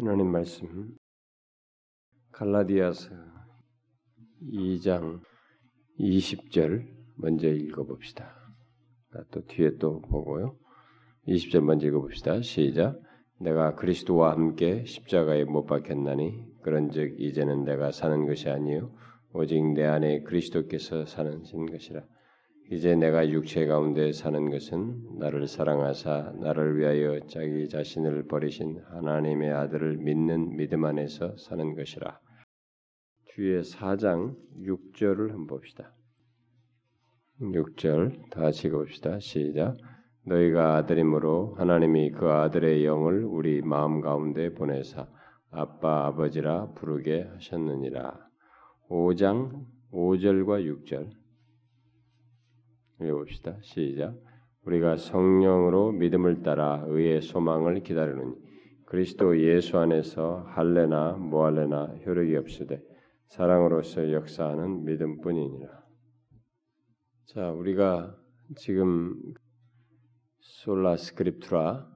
하나님 말씀 갈라디아서 2장 20절 먼저 읽어봅시다. 아, 또 뒤에 또 보고요. 20절 먼저 읽어봅시다. 시작. 내가 그리스도와 함께 십자가에 못 박혔나니 그런즉 이제는 내가 사는 것이 아니요 오직 내 안에 그리스도께서 사는 것이라. 이제 내가 육체 가운데 사는 것은 나를 사랑하사 나를 위하여 자기 자신을 버리신 하나님의 아들을 믿는 믿음 안에서 사는 것이라. 뒤에 4장 6절을 한번 봅시다. 6절 다 읽어봅시다. 시작. 너희가 아들이므로 하나님이 그 아들의 영을 우리 마음 가운데 보내사 아빠 아버지라 부르게 하셨느니라. 5장 5절과 6절 읽어봅시다. 시작. 우리가 성령으로 믿음을 따라 의의 소망을 기다리는 그리스도 예수 안에서 할례나 모할례나 효력이 없으되 사랑으로서 역사하는 믿음뿐이니라. 자, 우리가 지금 솔라 스크립투라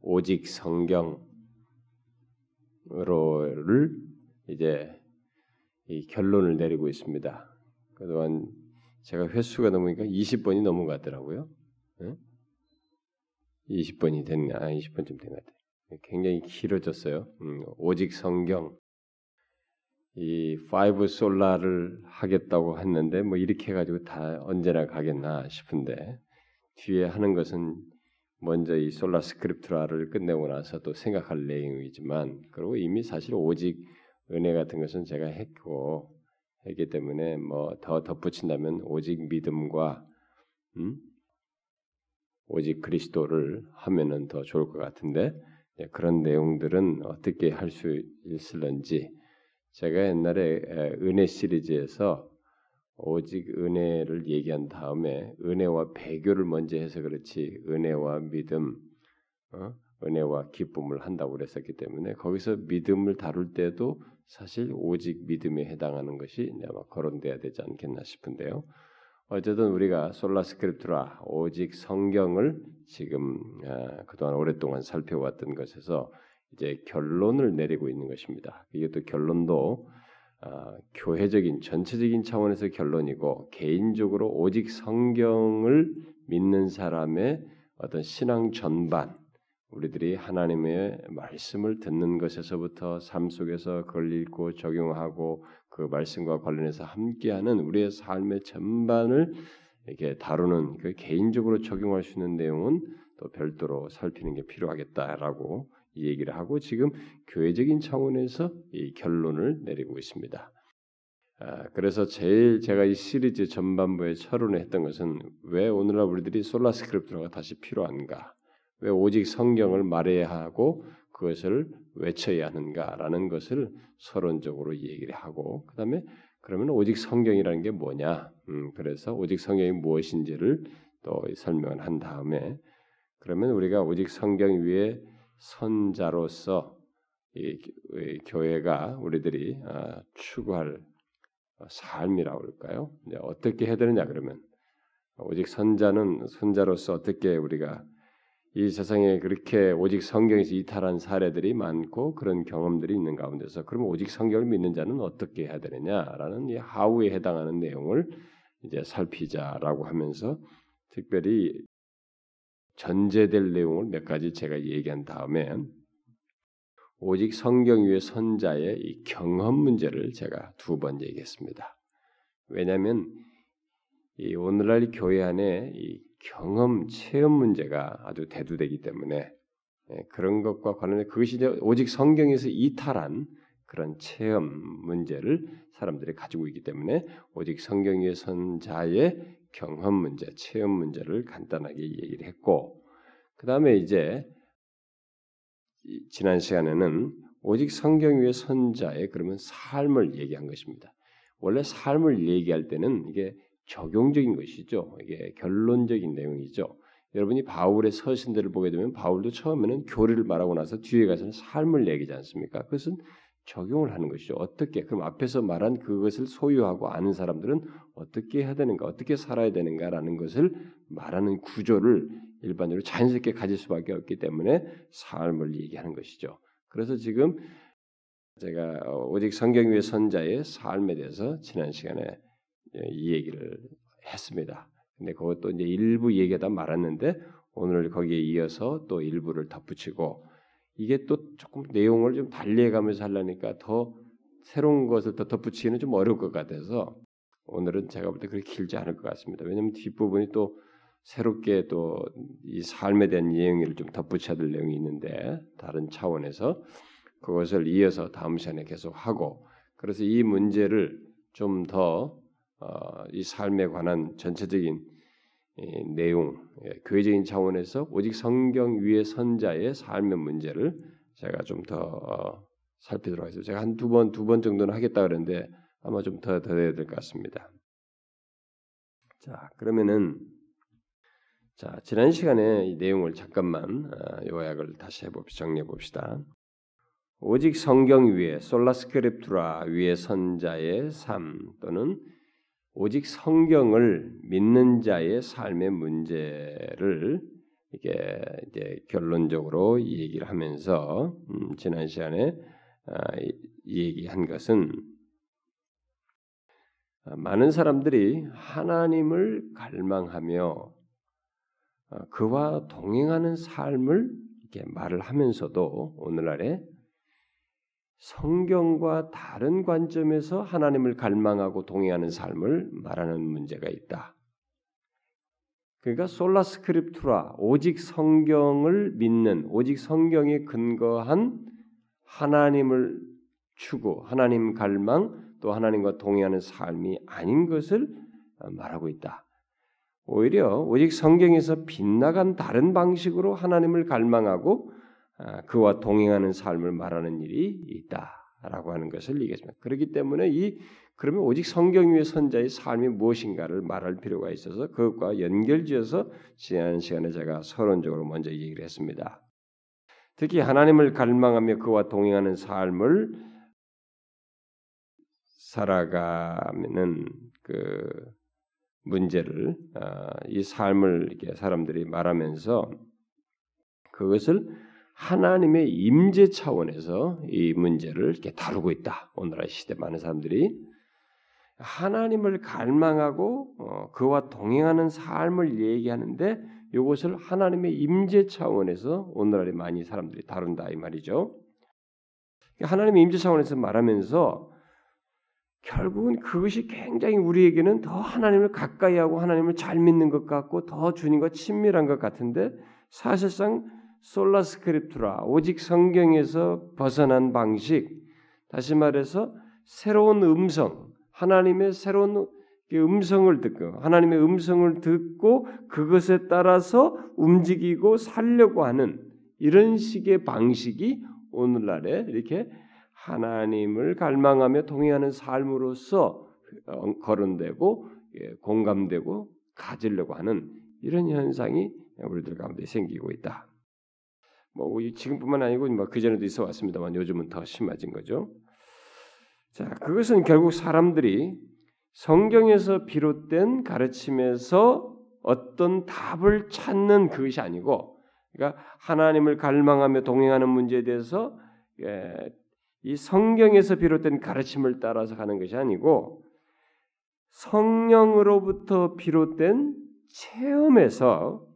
오직 성경으로를 이제 이 결론을 내리고 있습니다. 그동안 제가 횟수가 넘으니까 20번이 넘은 것 같더라고요. 네? 20번이 됐나? 아, 20번쯤 된 것 같아요. 굉장히 길어졌어요. 음, 오직 성경 이 five sola를 하겠다고 했는데 뭐 이렇게 해가지고 다 언제나 가겠나 싶은데 뒤에 하는 것은 먼저 이 sola scriptura를 끝내고 나서 또 생각할 내용이지만 그리고 이미 사실 오직 은혜 같은 것은 제가 했고 했기 때문에 뭐 더 덧붙인다면 오직 믿음과 음? 오직 그리스도를 하면은 더 좋을 것 같은데 네, 그런 내용들은 어떻게 할 수 있을런지 제가 옛날에 은혜 시리즈에서 오직 은혜를 얘기한 다음에 은혜와 배교를 먼저 해서 그렇지 은혜와 믿음, 어? 은혜와 기쁨을 한다고 그랬었기 때문에 거기서 믿음을 다룰 때도 사실 오직 믿음에 해당하는 것이 아마 거론돼야 되지 않겠나 싶은데요. 어쨌든 우리가 솔라 스크립트라 오직 성경을 지금 아, 그동안 오랫동안 살펴왔던 것에서 이제 결론을 내리고 있는 것입니다. 이것도 결론도 아, 교회적인 전체적인 차원에서 결론이고 개인적으로 오직 성경을 믿는 사람의 어떤 신앙 전반 우리들이 하나님의 말씀을 듣는 것에서부터 삶 속에서 그걸 읽고 적용하고 그 말씀과 관련해서 함께하는 우리의 삶의 전반을 이렇게 다루는 그 개인적으로 적용할 수 있는 내용은 또 별도로 살피는 게 필요하겠다라고 얘기를 하고 지금 교회적인 차원에서 이 결론을 내리고 있습니다. 아, 그래서 제일 제가 이 시리즈 전반부에 서론을 했던 것은 왜 오늘날 우리들이 Sola Scriptura가 다시 필요한가? 왜 오직 성경을 말해야 하고 그것을 외쳐야 하는가라는 것을 서론적으로 얘기를 하고 그다음에 그러면 오직 성경이라는 게 뭐냐? 음, 그래서 오직 성경이 무엇인지를 또 설명을 한 다음에 그러면 우리가 오직 성경 위에 선자로서 이, 이 교회가 우리들이 아, 추구할 삶이라고 그럴까요? 어떻게 해야 되느냐 그러면 오직 선자는 선자로서 어떻게 우리가 이 세상에 그렇게 오직 성경에서 이탈한 사례들이 많고 그런 경험들이 있는 가운데서 그럼 오직 성경을 믿는 자는 어떻게 해야 되느냐라는 이 하우에 해당하는 내용을 이제 살피자라고 하면서 특별히 전제될 내용을 몇 가지 제가 얘기한 다음에 오직 성경 위의 선자의 이 경험 문제를 제가 두 번 얘기했습니다. 왜냐하면 이 오늘날 교회 안에 이 경험, 체험 문제가 아주 대두되기 때문에 예, 그런 것과 관련해 그것이 오직 성경에서 이탈한 그런 체험 문제를 사람들이 가지고 있기 때문에 오직 성경의 선자의 경험 문제, 체험 문제를 간단하게 얘기를 했고 그 다음에 이제 지난 시간에는 오직 성경 위의 선자의 그러면 삶을 얘기한 것입니다. 원래 삶을 얘기할 때는 이게 적용적인 것이죠. 이게 결론적인 내용이죠. 여러분이 바울의 서신들을 보게 되면 바울도 처음에는 교리를 말하고 나서 뒤에 가서는 삶을 얘기지 않습니까? 그것은 적용을 하는 것이죠. 어떻게? 그럼 앞에서 말한 그것을 소유하고 아는 사람들은 어떻게 해야 되는가, 어떻게 살아야 되는가라는 것을 말하는 구조를 일반적으로 자연스럽게 가질 수밖에 없기 때문에 삶을 얘기하는 것이죠. 그래서 지금 제가 오직 성경 위의 선자의 삶에 대해서 지난 시간에 이 얘기를 했습니다. 근데 그것도 이제 일부 얘기하다 말았는데 오늘 거기에 이어서 또 일부를 덧붙이고 이게 또 조금 내용을 좀 달리해가면서 하려니까 더 새로운 것을 더 덧붙이기는 좀 어려울 것 같아서 오늘은 제가 볼 때 그렇게 길지 않을 것 같습니다. 왜냐하면 뒷부분이 또 새롭게 또 이 삶에 대한 내용을 좀 덧붙여야 될 내용이 있는데 다른 차원에서 그것을 이어서 다음 시간에 계속 하고 그래서 이 문제를 좀더 이 어, 삶에 관한 전체적인 내용, 예, 교회적인 차원에서 오직 성경 위의 선자의 삶의 문제를 제가 좀더 어, 살피도록 하겠습니다. 제가 한 두 번, 두 번 정도는 하겠다 그랬는데 아마 좀 더 더 해야 될 것 같습니다. 자, 그러면은 자 지난 시간에 이 내용을 잠깐만 어, 요약을 다시 해봅시다. 정리해 봅시다. 오직 성경 위에 솔라스크립투라 위의 선자의 삶 또는 오직 성경을 믿는 자의 삶의 문제를 이게 이제 결론적으로 얘기를 하면서 음, 지난 시간에 아, 얘기한 것은 아, 많은 사람들이 하나님을 갈망하며 아, 그와 동행하는 삶을 이렇게 말을 하면서도 오늘날에 성경과 다른 관점에서 하나님을 갈망하고 동행하는 삶을 말하는 문제가 있다. 그러니까 솔라 스크립투라 오직 성경을 믿는 오직 성경에 근거한 하나님을 추구, 하나님 갈망, 또 하나님과 동행하는 삶이 아닌 것을 말하고 있다. 오히려 오직 성경에서 빗나간 다른 방식으로 하나님을 갈망하고 아, 그와 동행하는 삶을 말하는 일이 있다라고 하는 것을 얘기했습니다. 그렇기 때문에 이 그러면 오직 성경 위의 선자의 삶이 무엇인가를 말할 필요가 있어서 그것과 연결지어서 지난 시간에 제가 서론적으로 먼저 얘기를 했습니다. 특히 하나님을 갈망하며 그와 동행하는 삶을 살아가면은 그 문제를 아, 이 삶을 이렇게 사람들이 말하면서 그것을 하나님의 임재 차원에서 이 문제를 이렇게 다루고 있다. 오늘날 시대 많은 사람들이 하나님을 갈망하고 어, 그와 동행하는 삶을 얘기하는데 이것을 하나님의 임재 차원에서 오늘날에 많이 사람들이 다룬다 이 말이죠. 하나님의 임재 차원에서 말하면서 결국은 그것이 굉장히 우리에게는 더 하나님을 가까이 하고 하나님을 잘 믿는 것 같고 더 주님과 친밀한 것 같은데 사실상 솔라 스크립투라 오직 성경에서 벗어난 방식 다시 말해서 새로운 음성 하나님의 새로운 음성을 듣고 하나님의 음성을 듣고 그것에 따라서 움직이고 살려고 하는 이런 식의 방식이 오늘날에 이렇게 하나님을 갈망하며 동행하는 삶으로서 거론되고 예, 공감되고 가지려고 하는 이런 현상이 우리들 가운데 생기고 있다. 뭐 지금뿐만 아니고 뭐그 전에도 있어 왔습니다만 요즘은 더 심해진 거죠. 자, 그것은 결국 사람들이 성경에서 비롯된 가르침에서 어떤 답을 찾는 그것이 아니고, 그러니까 하나님을 갈망하며 동행하는 문제에 대해서 예, 이 성경에서 비롯된 가르침을 따라서 가는 것이 아니고 성령으로부터 비롯된 체험에서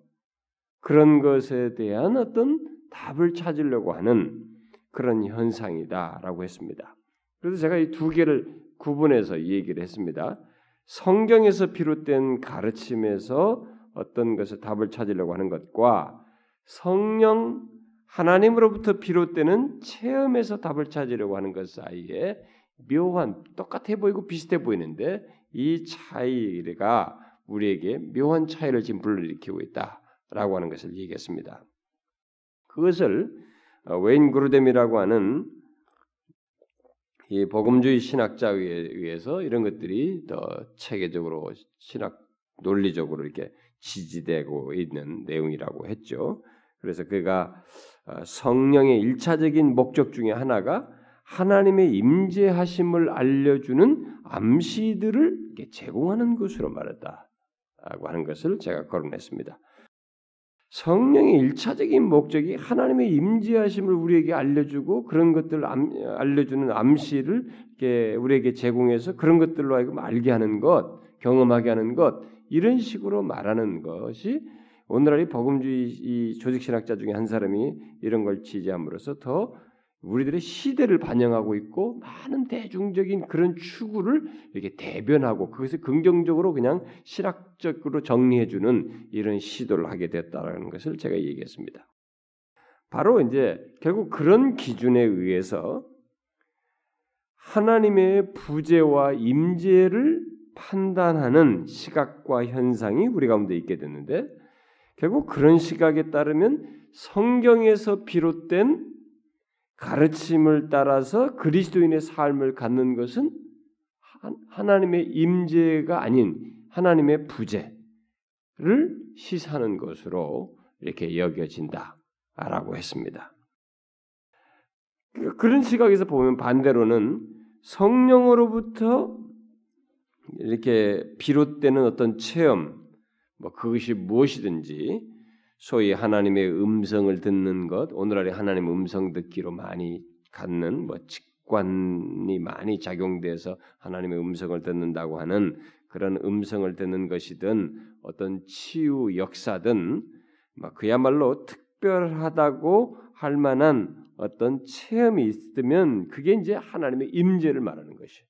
그런 것에 대한 어떤 답을 찾으려고 하는 그런 현상이다라고 했습니다. 그래서 제가 이 두 개를 구분해서 얘기를 했습니다. 성경에서 비롯된 가르침에서 어떤 것을 답을 찾으려고 하는 것과 성령 하나님으로부터 비롯되는 체험에서 답을 찾으려고 하는 것 사이에 묘한 똑같아 보이고 비슷해 보이는데 이 차이가 우리에게 묘한 차이를 지금 불러일으키고 있다라고 하는 것을 얘기했습니다. 그것을 어, 웨인 그루뎀이라고 하는 이 복음주의 신학자에 의해서 이런 것들이 더 체계적으로 신학 논리적으로 이렇게 지지되고 있는 내용이라고 했죠. 그래서 그가 어, 성령의 일차적인 목적 중에 하나가 하나님의 임재하심을 알려주는 암시들을 제공하는 것으로 말했다라고 하는 것을 제가 거론했습니다. 성령의 일차적인 목적이 하나님의 임재하심을 우리에게 알려주고 그런 것들을 암, 알려주는 암시를 우리에게 제공해서 그런 것들로 하여금 알게 하는 것, 경험하게 하는 것 이런 식으로 말하는 것이 오늘날의 이 조직신학자 중에 한 사람이 이런 걸 지지함으로써 더 우리들의 시대를 반영하고 있고 많은 대중적인 그런 추구를 이렇게 대변하고 그것을 긍정적으로 그냥 실학적으로 정리해 주는 이런 시도를 하게 됐다라는 것을 제가 얘기했습니다. 바로 이제 결국 그런 기준에 의해서 하나님의 부재와 임재를 판단하는 시각과 현상이 우리 가운데 있게 됐는데 결국 그런 시각에 따르면 성경에서 비롯된 가르침을 따라서 그리스도인의 삶을 갖는 것은 하나님의 임재가 아닌 하나님의 부재를 시사하는 것으로 이렇게 여겨진다라고 했습니다. 그런 시각에서 보면 반대로는 성령으로부터 이렇게 비롯되는 어떤 체험, 뭐 그것이 무엇이든지 소위 하나님의 음성을 듣는 것, 오늘날의 하나님 음성 듣기로 많이 갖는 뭐 직관이 많이 작용돼서 하나님의 음성을 듣는다고 하는 그런 음성을 듣는 것이든 어떤 치유 역사든 뭐 그야말로 특별하다고 할 만한 어떤 체험이 있으면 그게 이제 하나님의 임재를 말하는 것이에요.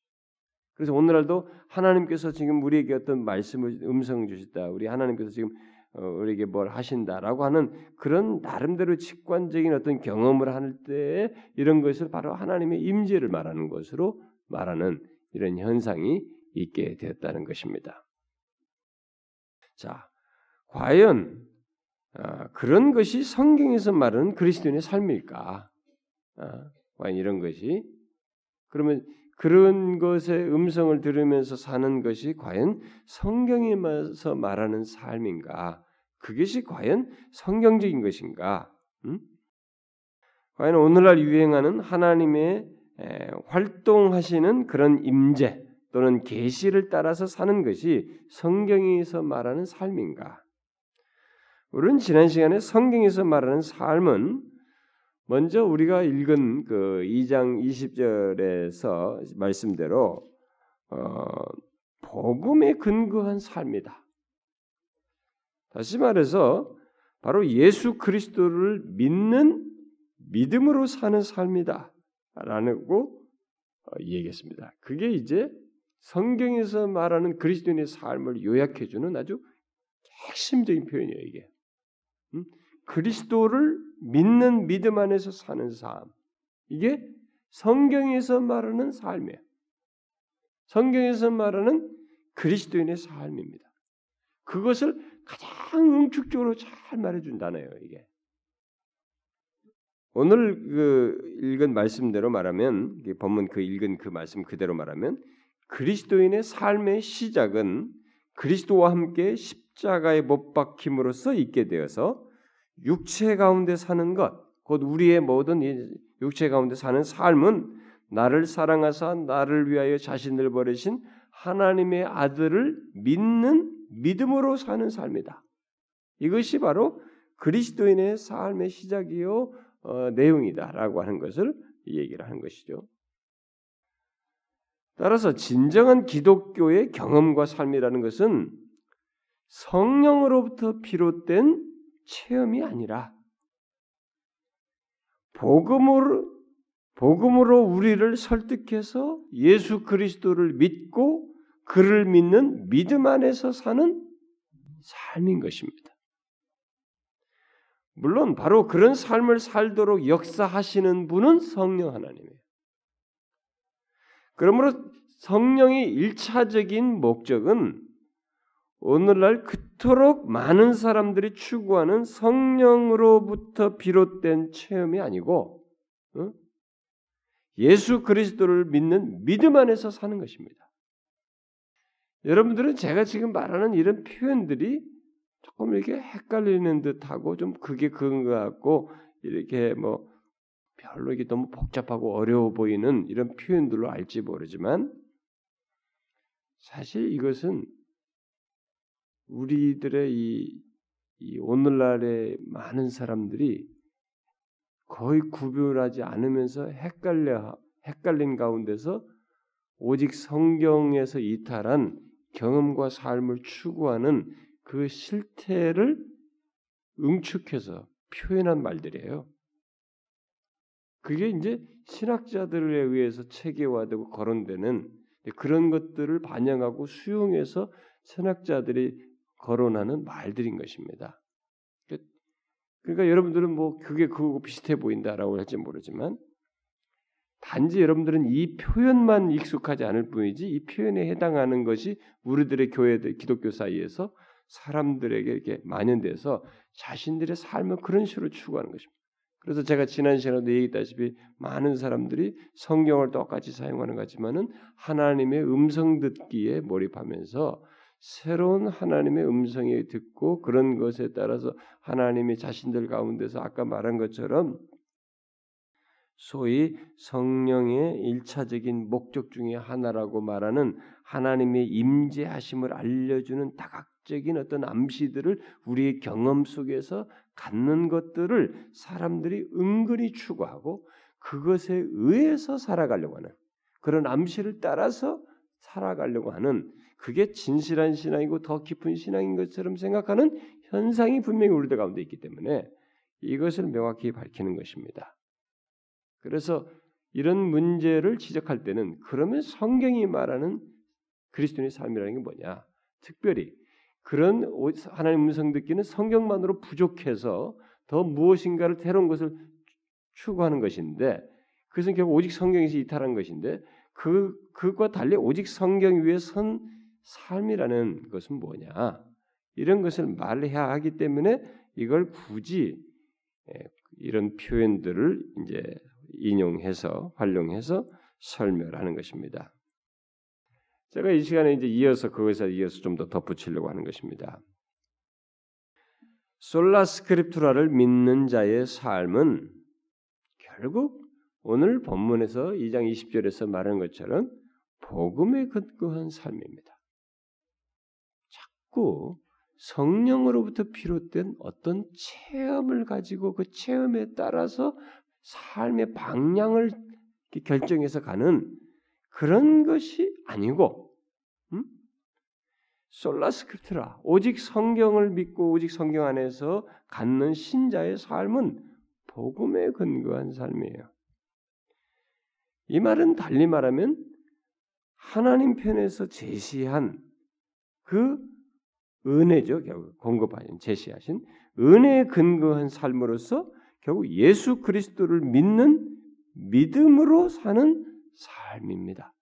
그래서 오늘날도 하나님께서 지금 우리에게 어떤 말씀을 음성 주셨다. 우리 하나님께서 지금 어, 우리에게 뭘 하신다라고 하는 그런 나름대로 직관적인 어떤 경험을 할때 이런 것을 바로 하나님의 임재를 말하는 것으로 말하는 이런 현상이 있게 되었다는 것입니다. 자, 과연 아, 그런 것이 성경에서 말하는 그리스도인의 삶일까? 아, 과연 이런 것이 그러면 그런 것의 음성을 들으면서 사는 것이 과연 성경에서 말하는 삶인가? 그것이 과연 성경적인 것인가? 음? 과연 오늘날 유행하는 하나님의 에, 활동하시는 그런 임재 또는 계시를 따라서 사는 것이 성경에서 말하는 삶인가? 우리는 지난 시간에 성경에서 말하는 삶은 먼저 우리가 읽은 그 2장 20절에서 말씀대로 어, 복음에 근거한 삶이다. 다시 말해서 바로 예수 그리스도를 믿는 믿음으로 사는 삶이다. 라고 어, 얘기했습니다. 그게 이제 성경에서 말하는 그리스도인의 삶을 요약해주는 아주 핵심적인 표현이에요, 이게. 음? 그리스도를 믿는 믿음 안에서 사는 삶. 이게 성경에서 말하는 삶이에요. 성경에서 말하는 그리스도인의 삶입니다. 그것을 가장 응축적으로 잘 말해준다네요, 이게. 오늘 그 읽은 말씀대로 말하면 본문 그 읽은 그 말씀 그대로 말하면 그리스도인의 삶의 시작은 그리스도와 함께 십자가에 못 박힘으로써 있게 되어서 육체 가운데 사는 것, 곧 우리의 모든 육체 가운데 사는 삶은 나를 사랑하사 나를 위하여 자신을 버리신 하나님의 아들을 믿는 믿음으로 사는 삶이다. 이것이 바로 그리스도인의 삶의 시작이요 어, 내용이다라고 하는 것을 얘기를 하는 것이죠. 따라서 진정한 기독교의 경험과 삶이라는 것은 성령으로부터 비롯된 체험이 아니라 복음으로 복음으로 우리를 설득해서 예수 그리스도를 믿고 그를 믿는 믿음 안에서 사는 삶인 것입니다. 물론 바로 그런 삶을 살도록 역사하시는 분은 성령 하나님이에요. 그러므로 성령의 일차적인 목적은 오늘날 그토록 많은 사람들이 추구하는 성령으로부터 비롯된 체험이 아니고 어? 예수 그리스도를 믿는 믿음 안에서 사는 것입니다. 여러분들은 제가 지금 말하는 이런 표현들이 조금 이렇게 헷갈리는 듯하고 좀 그게 그런 것 같고 이렇게 뭐 별로 이게 너무 복잡하고 어려워 보이는 이런 표현들로 알지 모르지만 사실 이것은 우리들의 이 이 오늘날의 많은 사람들이 거의 구별하지 않으면서 헷갈려 헷갈린 가운데서 오직 성경에서 이탈한 경험과 삶을 추구하는 그 실태를 응축해서 표현한 말들이에요. 그게 이제 신학자들에 의해서 체계화되고 거론되는 그런 것들을 반영하고 수용해서 신학자들이 거론하는 말들인 것입니다. 그러니까 여러분들은 뭐 그게 그거 비슷해 보인다라고 할지 모르지만 단지 여러분들은 이 표현만 익숙하지 않을 뿐이지 이 표현에 해당하는 것이 우리들의 교회 기독교 사이에서 사람들에게 이렇게 만연돼서 자신들의 삶을 그런 식으로 추구하는 것입니다. 그래서 제가 지난 시간에도 얘기했다시피 많은 사람들이 성경을 똑같이 사용하는 것 같지만은 하나님의 음성 듣기에 몰입하면서 새로운 하나님의 음성이 듣고 그런 것에 따라서 하나님이 자신들 가운데서 아까 말한 것처럼 소위 성령의 일차적인 목적 중의 하나라고 말하는 하나님의 임재하심을 알려주는 다각 적인 어떤 암시들을 우리의 경험 속에서 갖는 것들을 사람들이 은근히 추구하고 그것에 의해서 살아가려고 하는 그런 암시를 따라서 살아가려고 하는 그게 진실한 신앙이고 더 깊은 신앙인 것처럼 생각하는 현상이 분명히 우리들 가운데 있기 때문에 이것을 명확히 밝히는 것입니다. 그래서 이런 문제를 지적할 때는 그러면 성경이 말하는 그리스도인의 삶이라는 게 뭐냐? 특별히 그런 하나님 음성 듣기는 성경만으로 부족해서 더 무엇인가를 새로운 것을 추구하는 것인데 그것은 결국 오직 성경에서 이탈한 것인데 그 그것과 달리 오직 성경 위에 선 삶이라는 것은 뭐냐? 이런 것을 말해야 하기 때문에 이걸 굳이 예, 이런 표현들을 이제 인용해서 활용해서 설명하는 것입니다. 제가 이 시간에 이제 이어서 그것에 이어서 좀 더 덧붙이려고 하는 것입니다. 솔라 스크립투라를 믿는 자의 삶은 결국 오늘 본문에서 2장 20절에서 말한 것처럼 복음에 근거한 삶입니다. 자꾸 성령으로부터 비롯된 어떤 체험을 가지고 그 체험에 따라서 삶의 방향을 결정해서 가는 그런 것이 아니고 음? 솔라스크립트라 오직 성경을 믿고 오직 성경 안에서 갖는 신자의 삶은 복음에 근거한 삶이에요. 이 말은 달리 말하면 하나님 편에서 제시한 그 은혜죠. 결국 공급하신 제시하신 은혜에 근거한 삶으로서 결국 예수 그리스도를 믿는 믿음으로 사는 삶입니다.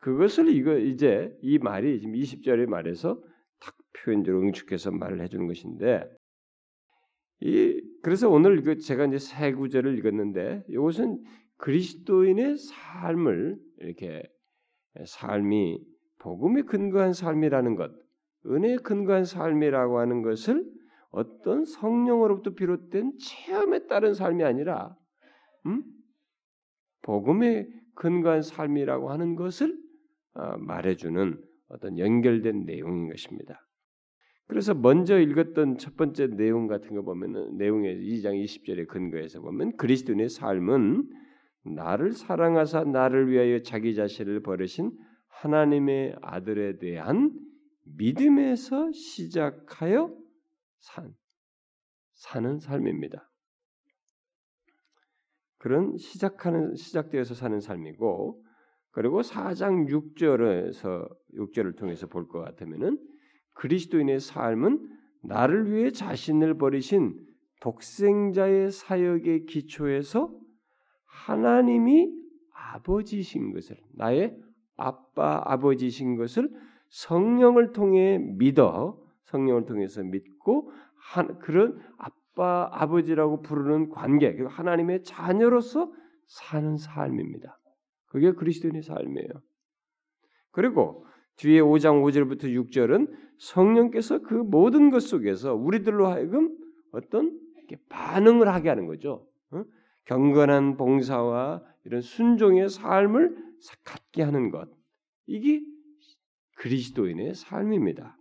그것을 이거 이제 이 말이 지금 20절의 말에서 탁 표현적으로 응축해서 말을 해주는 것인데 이 그래서 오늘 그 제가 이제 세 구절을 읽었는데 이것은 그리스도인의 삶을 이렇게 삶이 복음에 근거한 삶이라는 것, 은혜에 근거한 삶이라고 하는 것을 어떤 성령으로부터 비롯된 체험에 따른 삶이 아니라 음? 복음에 근거한 삶이라고 하는 것을 어, 말해주는 어떤 연결된 내용인 것입니다. 그래서 먼저 읽었던 첫 번째 내용 같은 거 보면은 내용의 2장 20절의 근거에서 보면 그리스도인의 삶은 나를 사랑하사 나를 위하여 자기 자신을 버리신 하나님의 아들에 대한 믿음에서 시작하여 산, 사는 삶입니다. 그런 시작하는 시작되어서 사는 삶이고 그리고 4장 6절에서 6절을 통해서 볼 것 같으면은 그리스도인의 삶은 나를 위해 자신을 버리신 독생자의 사역의 기초에서 하나님이 아버지신 것을 나의 아빠 아버지신 것을 성령을 통해 믿어 성령을 통해서 믿고 한, 그런 아빠 아버지라고 부르는 관계 하나님의 자녀로서 사는 삶입니다. 그게 그리스도인의 삶이에요. 그리고 뒤에 5장 5절부터 6절은 성령께서 그 모든 것 속에서 우리들로 하여금 어떤 반응을 하게 하는 거죠. 어? 경건한 봉사와 이런 순종의 삶을 갖게 하는 것. 이게 그리스도인의 삶입니다.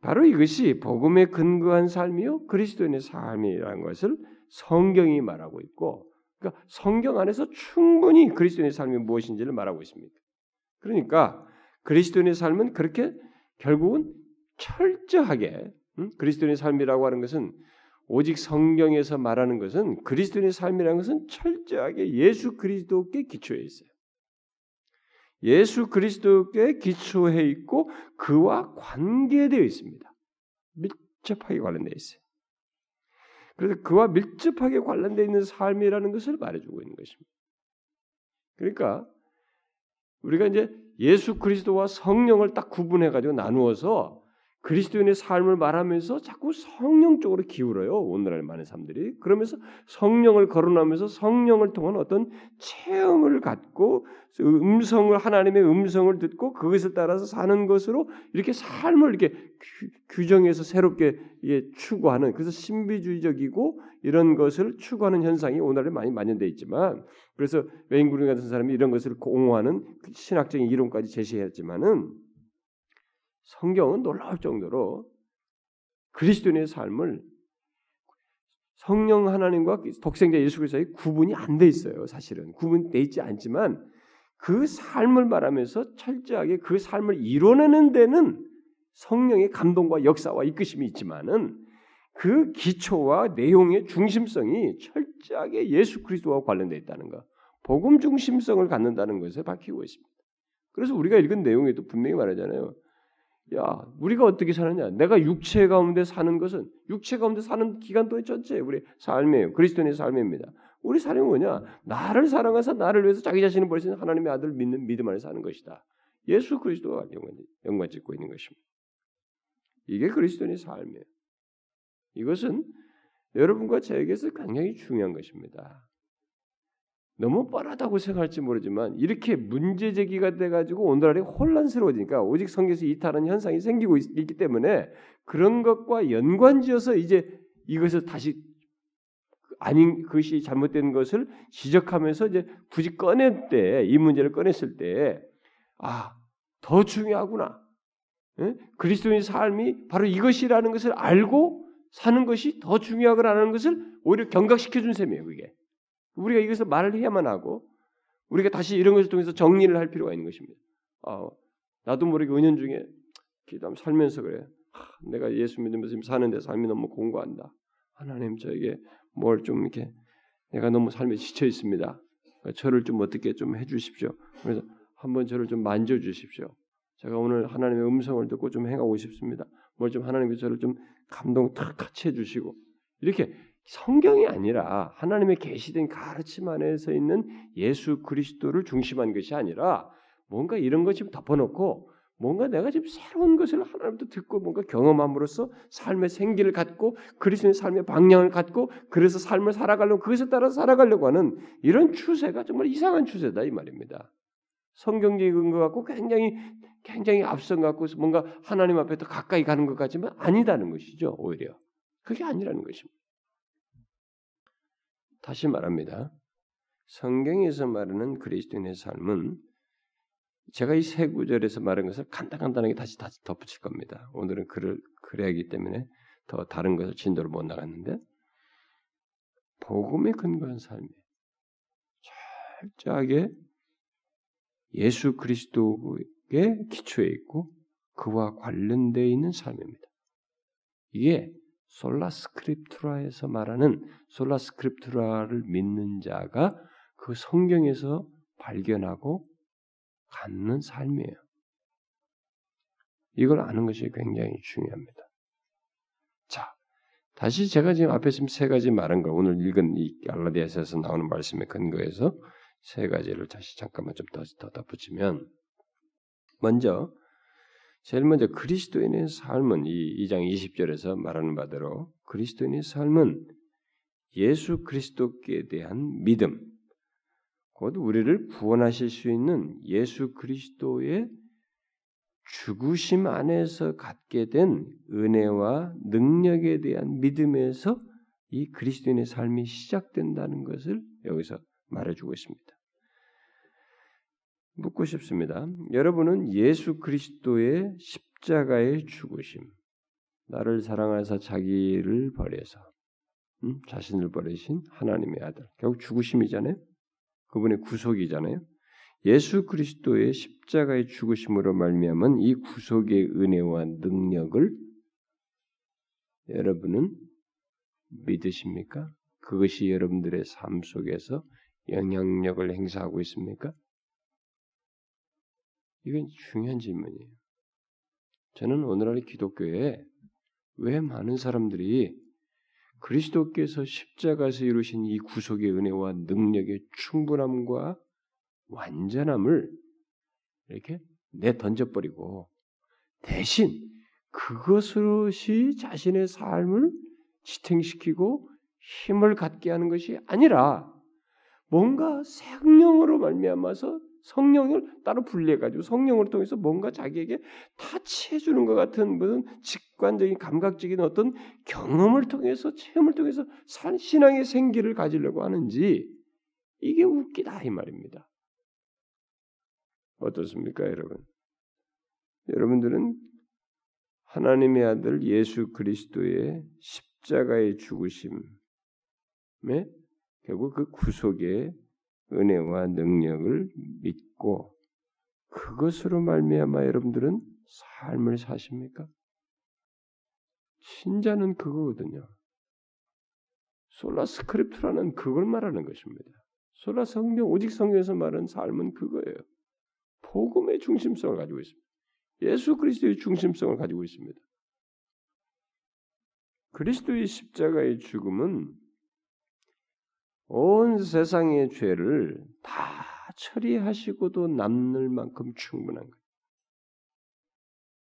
바로 이것이 복음에 근거한 삶이요 그리스도인의 삶이라는 것을 성경이 말하고 있고, 그러니까 성경 안에서 충분히 그리스도인의 삶이 무엇인지를 말하고 있습니다. 그러니까 그리스도인의 삶은 그렇게 결국은 철저하게 음? 그리스도인의 삶이라고 하는 것은 오직 성경에서 말하는 것은 그리스도인의 삶이라는 것은 철저하게 예수 그리스도께 기초해 있어요. 예수 그리스도께 기초해 있고 그와 관계되어 있습니다. 밀접하게 관련되어 있어요. 그래서 그와 밀접하게 관련되어 있는 삶이라는 것을 말해주고 있는 것입니다. 그러니까 우리가 이제 예수 그리스도와 성령을 딱 구분해 가지고 나누어서 그리스도인의 삶을 말하면서 자꾸 성령 쪽으로 기울어요. 오늘날 많은 사람들이. 그러면서 성령을 거론하면서 성령을 통한 어떤 체험을 갖고 음성을 하나님의 음성을 듣고 그것을 따라서 사는 것으로 이렇게 삶을 이렇게 규 정해서 새롭게 추구하는 그래서 신비주의적이고 이런 것을 추구하는 현상이 오늘날에 많이 만연돼 있지만 그래서 웨인구린 같은 사람이 이런 것을 공허하는 신학적인 이론까지 제시했지만은 성경은 놀라울 정도로 그리스도인의 삶을 성령 하나님과 독생자 예수 그리스도의 구분이 안 돼 있어요. 사실은 구분돼 있지 않지만 그 삶을 말하면서 철저하게 그 삶을 이뤄내는 데는 성령의 감동과 역사와 이끄심이 있지만은 그 기초와 내용의 중심성이 철저하게 예수 그리스도와 관련되어 있다는 것, 복음 중심성을 갖는다는 것에 밝히고 있습니다. 그래서 우리가 읽은 내용에도 분명히 말하잖아요. 야, 우리가 어떻게 사느냐? 내가 육체 가운데 사는 것은 육체 가운데 사는 기간 동안 전체 우리 삶이에요. 그리스도인의 삶입니다. 우리 삶이 뭐냐? 나를 사랑해서 나를 위해서 자기 자신을 버리신 하나님의 아들을 믿는 믿음 안에 사는 것이다. 예수 그리스도가 영광 짓고 있는 것입니다. 이게 그리스도인의 삶이에요. 이것은 여러분과 저에게서 굉장히 중요한 것입니다. 너무 뻔하다고 생각할지 모르지만 이렇게 문제 제기가 돼가지고 오늘날에 혼란스러워지니까 오직 성경에서 이탈한 현상이 생기고 있, 기 때문에 그런 것과 연관지어서 이제 이것을 다시 아닌 그것이 잘못된 것을 지적하면서 이제 굳이 꺼낼 때 이 문제를 꺼냈을 때 아 더 중요하구나 예? 그리스도인 삶이 바로 이것이라는 것을 알고 사는 것이 더 중요하구나라는 것을 오히려 경각시켜 준 셈이에요 그게. 우리가 이것을 말을 해야만 하고 우리가 다시 이런 것을 통해서 정리를 할 필요가 있는 것입니다. 아, 나도 모르게 은연 중에 기도하면 살면서 그래. 하, 내가 예수 믿으면서 사는데 삶이 너무 공고한다. 하나님 저에게 뭘 좀 이렇게 내가 너무 삶에 지쳐 있습니다. 저를 좀 어떻게 좀 해주십시오. 그래서 한번 저를 좀 만져 주십시오. 제가 오늘 하나님의 음성을 듣고 좀 행하고 싶습니다. 뭘 좀 하나님께서 저를 좀 감동 탁 같이 해주시고 이렇게 성경이 아니라 하나님의 계시된 가르침 안에서 있는 예수 그리스도를 중심한 것이 아니라 뭔가 이런 것좀 덮어놓고 뭔가 내가 지금 새로운 것을 하나님부터 듣고 뭔가 경험함으로써 삶의 생기를 갖고 그리스도의 삶의 방향을 갖고 그래서 삶을 살아가려고 그것에 따라 살아가려고 하는 이런 추세가 정말 이상한 추세다 이 말입니다. 성경적인 근거 갖고 굉장히 굉장히 앞선 갖고 뭔가 하나님 앞에 더 가까이 가는 것 같지만 아니다는 것이죠 오히려 그게 아니라는 것입니다. 다시 말합니다. 성경에서 말하는 그리스도인의 삶은 제가 이 세 구절에서 말한 것을 간단간단하게 다시 다시 덧붙일 겁니다. 오늘은 글을 그래야 하기 때문에 더 다른 것을 진도를 못 나갔는데 복음에 근거한 삶이 철저하게 예수 그리스도에 기초해 있고 그와 관련되어 있는 삶입니다. 이게 솔라스크립투라에서 말하는 솔라스크립투라를 믿는 자가 그 성경에서 발견하고 갖는 삶이에요. 이걸 아는 것이 굉장히 중요합니다. 자, 다시 제가 지금 앞에 지금 세 가지 말한 걸 오늘 읽은 이 갈라디아서에서 나오는 말씀에 근거해서 세 가지를 다시 잠깐만 좀더더 덧붙이면 먼저 제일 먼저 그리스도인의 삶은 이 2장 20절에서 말하는 바대로 그리스도인의 삶은 예수 그리스도께 대한 믿음, 곧 우리를 구원하실 수 있는 예수 그리스도의 죽으심 안에서 갖게 된 은혜와 능력에 대한 믿음에서 이 그리스도인의 삶이 시작된다는 것을 여기서 말해주고 있습니다. 묻고 싶습니다. 여러분은 예수 그리스도의 십자가의 죽으심, 나를 사랑하사 자기를 버려서 음? 자신을 버리신 하나님의 아들 결국 죽으심이잖아요. 그분의 구속이잖아요. 예수 그리스도의 십자가의 죽으심으로 말미암은 이 구속의 은혜와 능력을 여러분은 믿으십니까? 그것이 여러분들의 삶 속에서 영향력을 행사하고 있습니까? 이건 중요한 질문이에요. 저는 오늘날 기독교에 왜 많은 사람들이 그리스도께서 십자가에서 이루신 이 구속의 은혜와 능력의 충분함과 완전함을 이렇게 내 던져버리고 대신 그것으로시 자신의 삶을 지탱시키고 힘을 갖게 하는 것이 아니라 뭔가 성령으로 말미암아서 성령을 따로 분리해 가지고 성령을 통해서 뭔가 자기에게 타치해 주는 것 같은 무슨 직관적인 감각적인 어떤 경험을 통해서 체험을 통해서 신앙의 생기를 가지려고 하는지 이게 웃기다 이 말입니다. 어떻습니까, 여러분? 여러분들은 하나님의 아들 예수 그리스도의 십자가의 죽으심에 결국 그 구속의 은혜와 능력을 믿고 그것으로 말미암아 여러분들은 삶을 사십니까? 신자는 그거거든요. Sola Scriptura는 그걸 말하는 것입니다. Sola 성경 오직 성경에서 말하는 삶은 그거예요. 복음의 중심성을 가지고 있습니다. 예수 그리스도의 중심성을 가지고 있습니다. 그리스도의 십자가의 죽음은 온 세상의 죄를 다 처리하시고도 남는 만큼 충분한 거예요.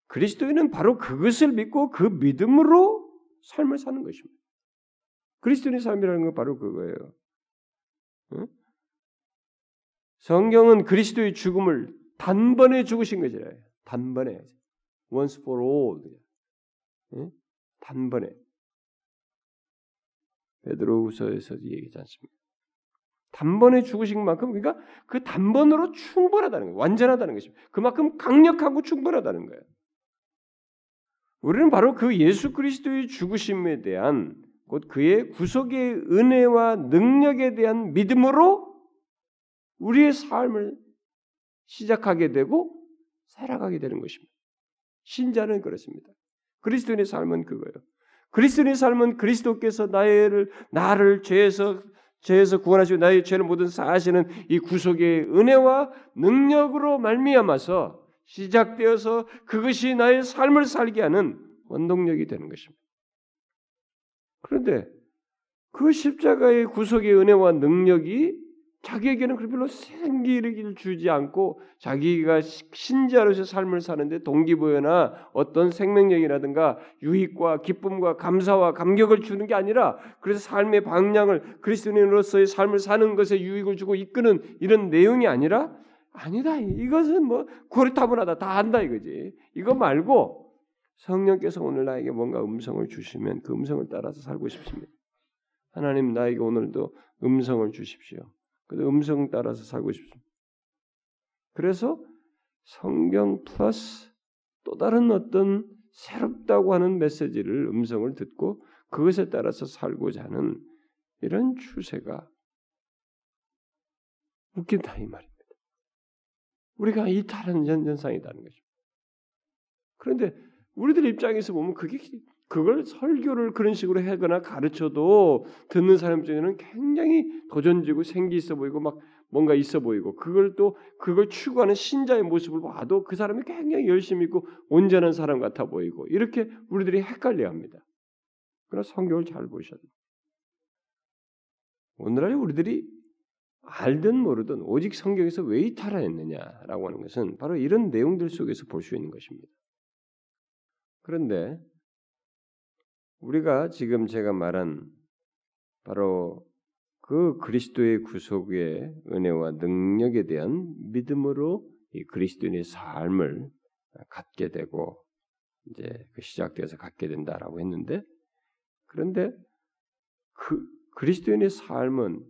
그리스도인은 바로 그것을 믿고 그 믿음으로 삶을 사는 것입니다. 그리스도인의 삶이라는 건 바로 그거예요. 응? 성경은 그리스도의 죽음을 단번에 죽으신 거잖아요. 단번에. once for all. 응? 단번에. 베드로후서에서 얘기하지 않습니까? 단번에 죽으신 만큼 그러니까 그 단번으로 충분하다는 거예요. 완전하다는 것입니다. 그만큼 강력하고 충분하다는 거예요. 우리는 바로 그 예수 그리스도의 죽으심에 대한 곧 그의 구속의 은혜와 능력에 대한 믿음으로 우리의 삶을 시작하게 되고 살아가게 되는 것입니다. 신자는 그렇습니다. 그리스도인의 삶은 그거예요. 그리스도인의 삶은 그리스도께서 나를 나를 죄에서 죄에서 구원하시고 나의 죄를 모든 사하시는 이 구속의 은혜와 능력으로 말미암아서 시작되어서 그것이 나의 삶을 살게 하는 원동력이 되는 것입니다. 그런데 그 십자가의 구속의 은혜와 능력이 자기에게는 그 별로 생기를 주지 않고 자기가 신자로서 삶을 사는데 동기부여나 어떤 생명력이라든가 유익과 기쁨과 감사와 감격을 주는 게 아니라 그래서 삶의 방향을 그리스도인으로서의 삶을 사는 것에 유익을 주고 이끄는 이런 내용이 아니라 아니다. 이것은 뭐 고리타분하다. 다 안다 이거지. 이거 말고 성령께서 오늘 나에게 뭔가 음성을 주시면 그 음성을 따라서 살고 싶습니다. 하나님 나에게 오늘도 음성을 주십시오. 그 음성 따라서 살고 싶습니다. 그래서 성경 플러스 또 다른 어떤 새롭다고 하는 메시지를 음성을 듣고 그것에 따라서 살고자 하는 이런 추세가 웃긴다 이 말입니다. 우리가 이탈한 현상이라는 것입니다. 그런데 우리들 입장에서 보면 그게 그걸 설교를 그런 식으로 하거나 가르쳐도 듣는 사람 중에는 굉장히 도전지고 생기 있어 보이고 막 뭔가 있어 보이고 그걸 또 그걸 추구하는 신자의 모습을 봐도 그 사람이 굉장히 열심히 있고 온전한 사람 같아 보이고 이렇게 우리들이 헷갈려합니다. 그러나 성경을 잘 보셔야 돼요. 오늘날 우리들이 알든 모르든 오직 성경에서 왜 이탈하였느냐라고 하는 것은 바로 이런 내용들 속에서 볼 수 있는 것입니다. 그런데 우리가 지금 제가 말한 바로 그 그리스도의 구속의 은혜와 능력에 대한 믿음으로 이 그리스도인의 삶을 갖게 되고 이제 그 시작돼서 갖게 된다라고 했는데 그런데 그 그리스도인의 삶은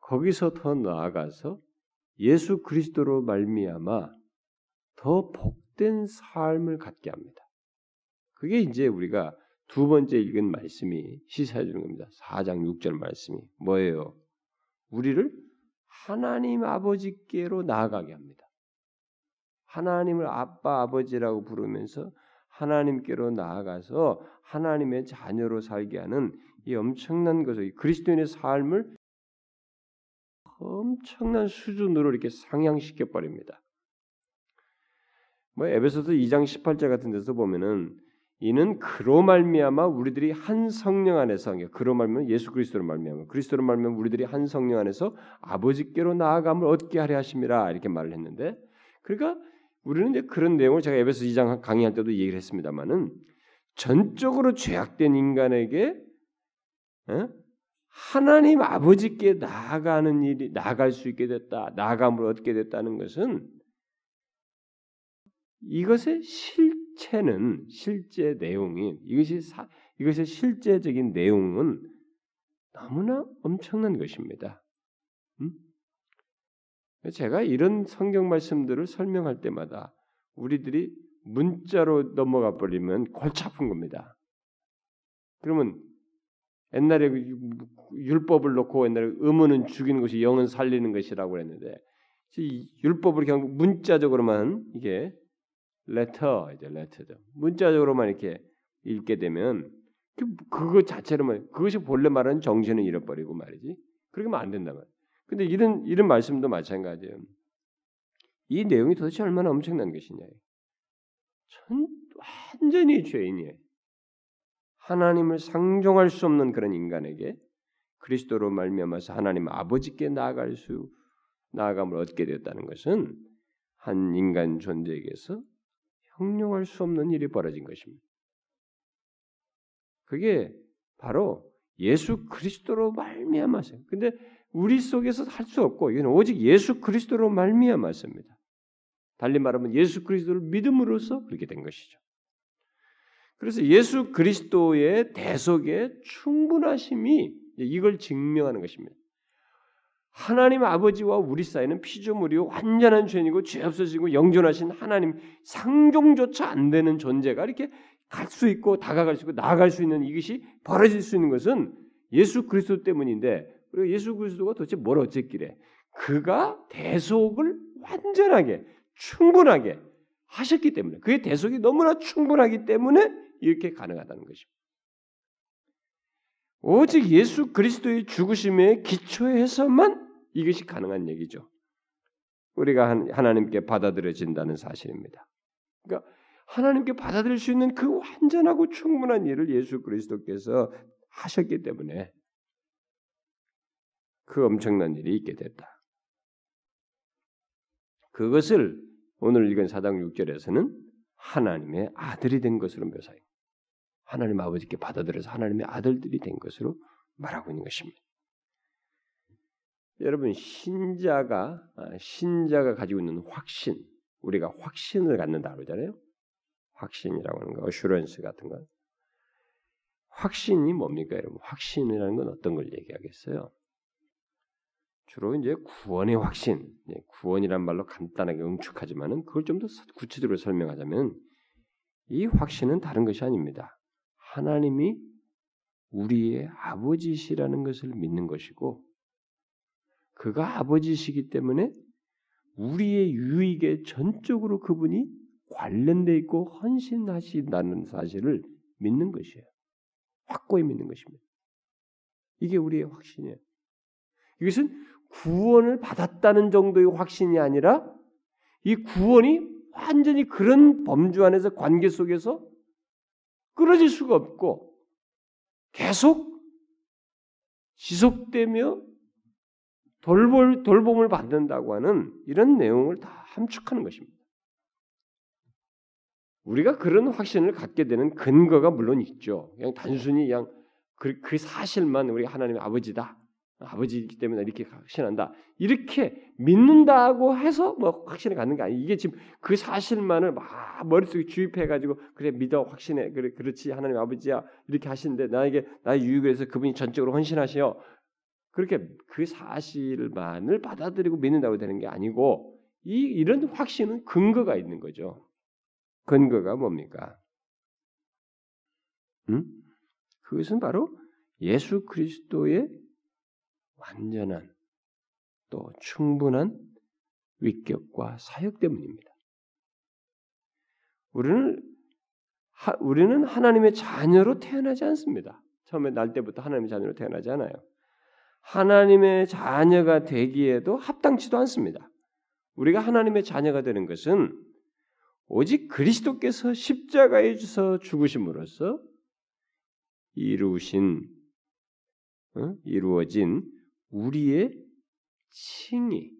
거기서 더 나아가서 예수 그리스도로 말미암아 더 복된 삶을 갖게 합니다. 그게 이제 우리가 두 번째 읽은 말씀이 시사해 주는 겁니다. 4장 6절 말씀이 뭐예요? 우리를 하나님 아버지께로 나아가게 합니다. 하나님을 아빠 아버지라고 부르면서 하나님께로 나아가서 하나님의 자녀로 살게 하는 이 엄청난 것을 그리스도인의 삶을 엄청난 수준으로 이렇게 상향시켜 버립니다. 뭐 에베소서 2장 18절 같은 데서 보면은 이는 그로 말미암아 우리들이 한 성령 안에서 그로 말미암아 예수 그리스도로 말미암아 그리스도로 말미암아 우리들이 한 성령 안에서 아버지께로 나아감을 얻게 하려 하심이라 이렇게 말을 했는데 그러니까 우리는 이제 그런 내용을 제가 에베소 2장 강의할 때도 얘기를 했습니다만은 전적으로 죄악된 인간에게 어? 하나님 아버지께 나아가는 일이 나아갈 수 있게 됐다. 나아감을 얻게 됐다는 것은 이것의 실 체는 실제 내용이 이것이 사, 이것의 실제적인 내용은 너무나 엄청난 것입니다. 음? 제가 이런 성경 말씀들을 설명할 때마다 우리들이 문자로 넘어가 버리면 골치 아픈 겁니다. 그러면 옛날에 그 율법을 놓고 옛날에 의문은 죽이는 것이 영은 살리는 것이라고 했는데 율법을 그냥 문자적으로만 이게 레터 이제 레터죠. 문자적으로만 이렇게 읽게 되면 그, 그거 자체로만 그것이 본래 말하는 정신을 잃어버리고 말이지. 그렇게 하면 안 된다 말. 근데 이런 이런 말씀도 마찬가지예요. 이 내용이 도대체 얼마나 엄청난 것이냐. 전 완전히 죄인이에요. 하나님을 상종할 수 없는 그런 인간에게 그리스도로 말미암아서 하나님 아버지께 나아갈 수 나아감을 얻게 되었다는 것은 한 인간 존재에게서 형용할 수 없는 일이 벌어진 것입니다. 그게 바로 예수 그리스도로 말미암아서. 근데 우리 속에서 할 수 없고 이건 오직 예수 그리스도로 말미암았습니다. 달리 말하면 예수 그리스도를 믿음으로써 그렇게 된 것이죠. 그래서 예수 그리스도의 대속의 충분하심이 이걸 증명하는 것입니다. 하나님 아버지와 우리 사이는 피조물이요 완전한 죄인이고 죄 없어지고 영존하신 하나님 상종조차 안 되는 존재가 이렇게 갈 수 있고 다가갈 수 있고 나아갈 수 있는 이것이 벌어질 수 있는 것은 예수 그리스도 때문인데 그리고 예수 그리스도가 도대체 뭘 어쨌기래 그가 대속을 완전하게 충분하게 하셨기 때문에 그의 대속이 너무나 충분하기 때문에 이렇게 가능하다는 것입니다. 오직 예수 그리스도의 죽으심에 기초해서만 이것이 가능한 얘기죠. 우리가 하나님께 받아들여진다는 사실입니다. 그러니까 하나님께 받아들일 수 있는 그 완전하고 충분한 일을 예수 그리스도께서 하셨기 때문에 그 엄청난 일이 있게 됐다. 그것을 오늘 읽은 사장 6절에서는 하나님의 아들이 된 것으로 묘사해요. 하나님 아버지께 받아들여서 하나님의 아들들이 된 것으로 말하고 있는 것입니다. 여러분 신자가 아, 신자가 가지고 있는 확신, 우리가 확신을 갖는다 그러잖아요. 확신이라고 하는 거, 어슈런스 같은 거. 확신이 뭡니까, 여러분? 확신이라는 건 어떤 걸 얘기하겠어요? 주로 이제 구원의 확신, 구원이란 말로 간단하게 응축하지만은 그걸 좀 더 구체적으로 설명하자면 이 확신은 다른 것이 아닙니다. 하나님이 우리의 아버지시라는 것을 믿는 것이고 그가 아버지시기 때문에 우리의 유익에 전적으로 그분이 관련돼 있고 헌신하신다는 사실을 믿는 것이에요. 확고히 믿는 것입니다. 이게 우리의 확신이에요. 이것은 구원을 받았다는 정도의 확신이 아니라 이 구원이 완전히 그런 범주 안에서 관계 속에서 끊어질 수가 없고 계속 지속되며 돌볼, 돌봄을 받는다고 하는 이런 내용을 다 함축하는 것입니다. 우리가 그런 확신을 갖게 되는 근거가 물론 있죠. 그냥 단순히 그냥 그, 그 사실만 우리 하나님의 아버지다. 아버지이기 때문에 이렇게 확신한다. 이렇게 믿는다고 해서 뭐 확신을 갖는 게 아니에요. 이게 지금 그 사실만을 막 머릿속에 주입해 가지고 그래 믿어 확신해. 그래 그렇지 하나님 아버지야. 이렇게 하시는데 나에게 나의 유익을 해서 그분이 전적으로 헌신하셔. 그렇게 그 사실만을 받아들이고 믿는다고 되는 게 아니고 이 이런 확신은 근거가 있는 거죠. 근거가 뭡니까? 음? 그것은 바로 예수 그리스도의 완전한 또 충분한 위격과 사역 때문입니다. 우리는 하, 우리는 하나님의 자녀로 태어나지 않습니다. 처음에 날 때부터 하나님의 자녀로 태어나지 않아요. 하나님의 자녀가 되기에도 합당치도 않습니다. 우리가 하나님의 자녀가 되는 것은 오직 그리스도께서 십자가에서 죽으심으로써 이루신 어? 이루어진 우리의 칭이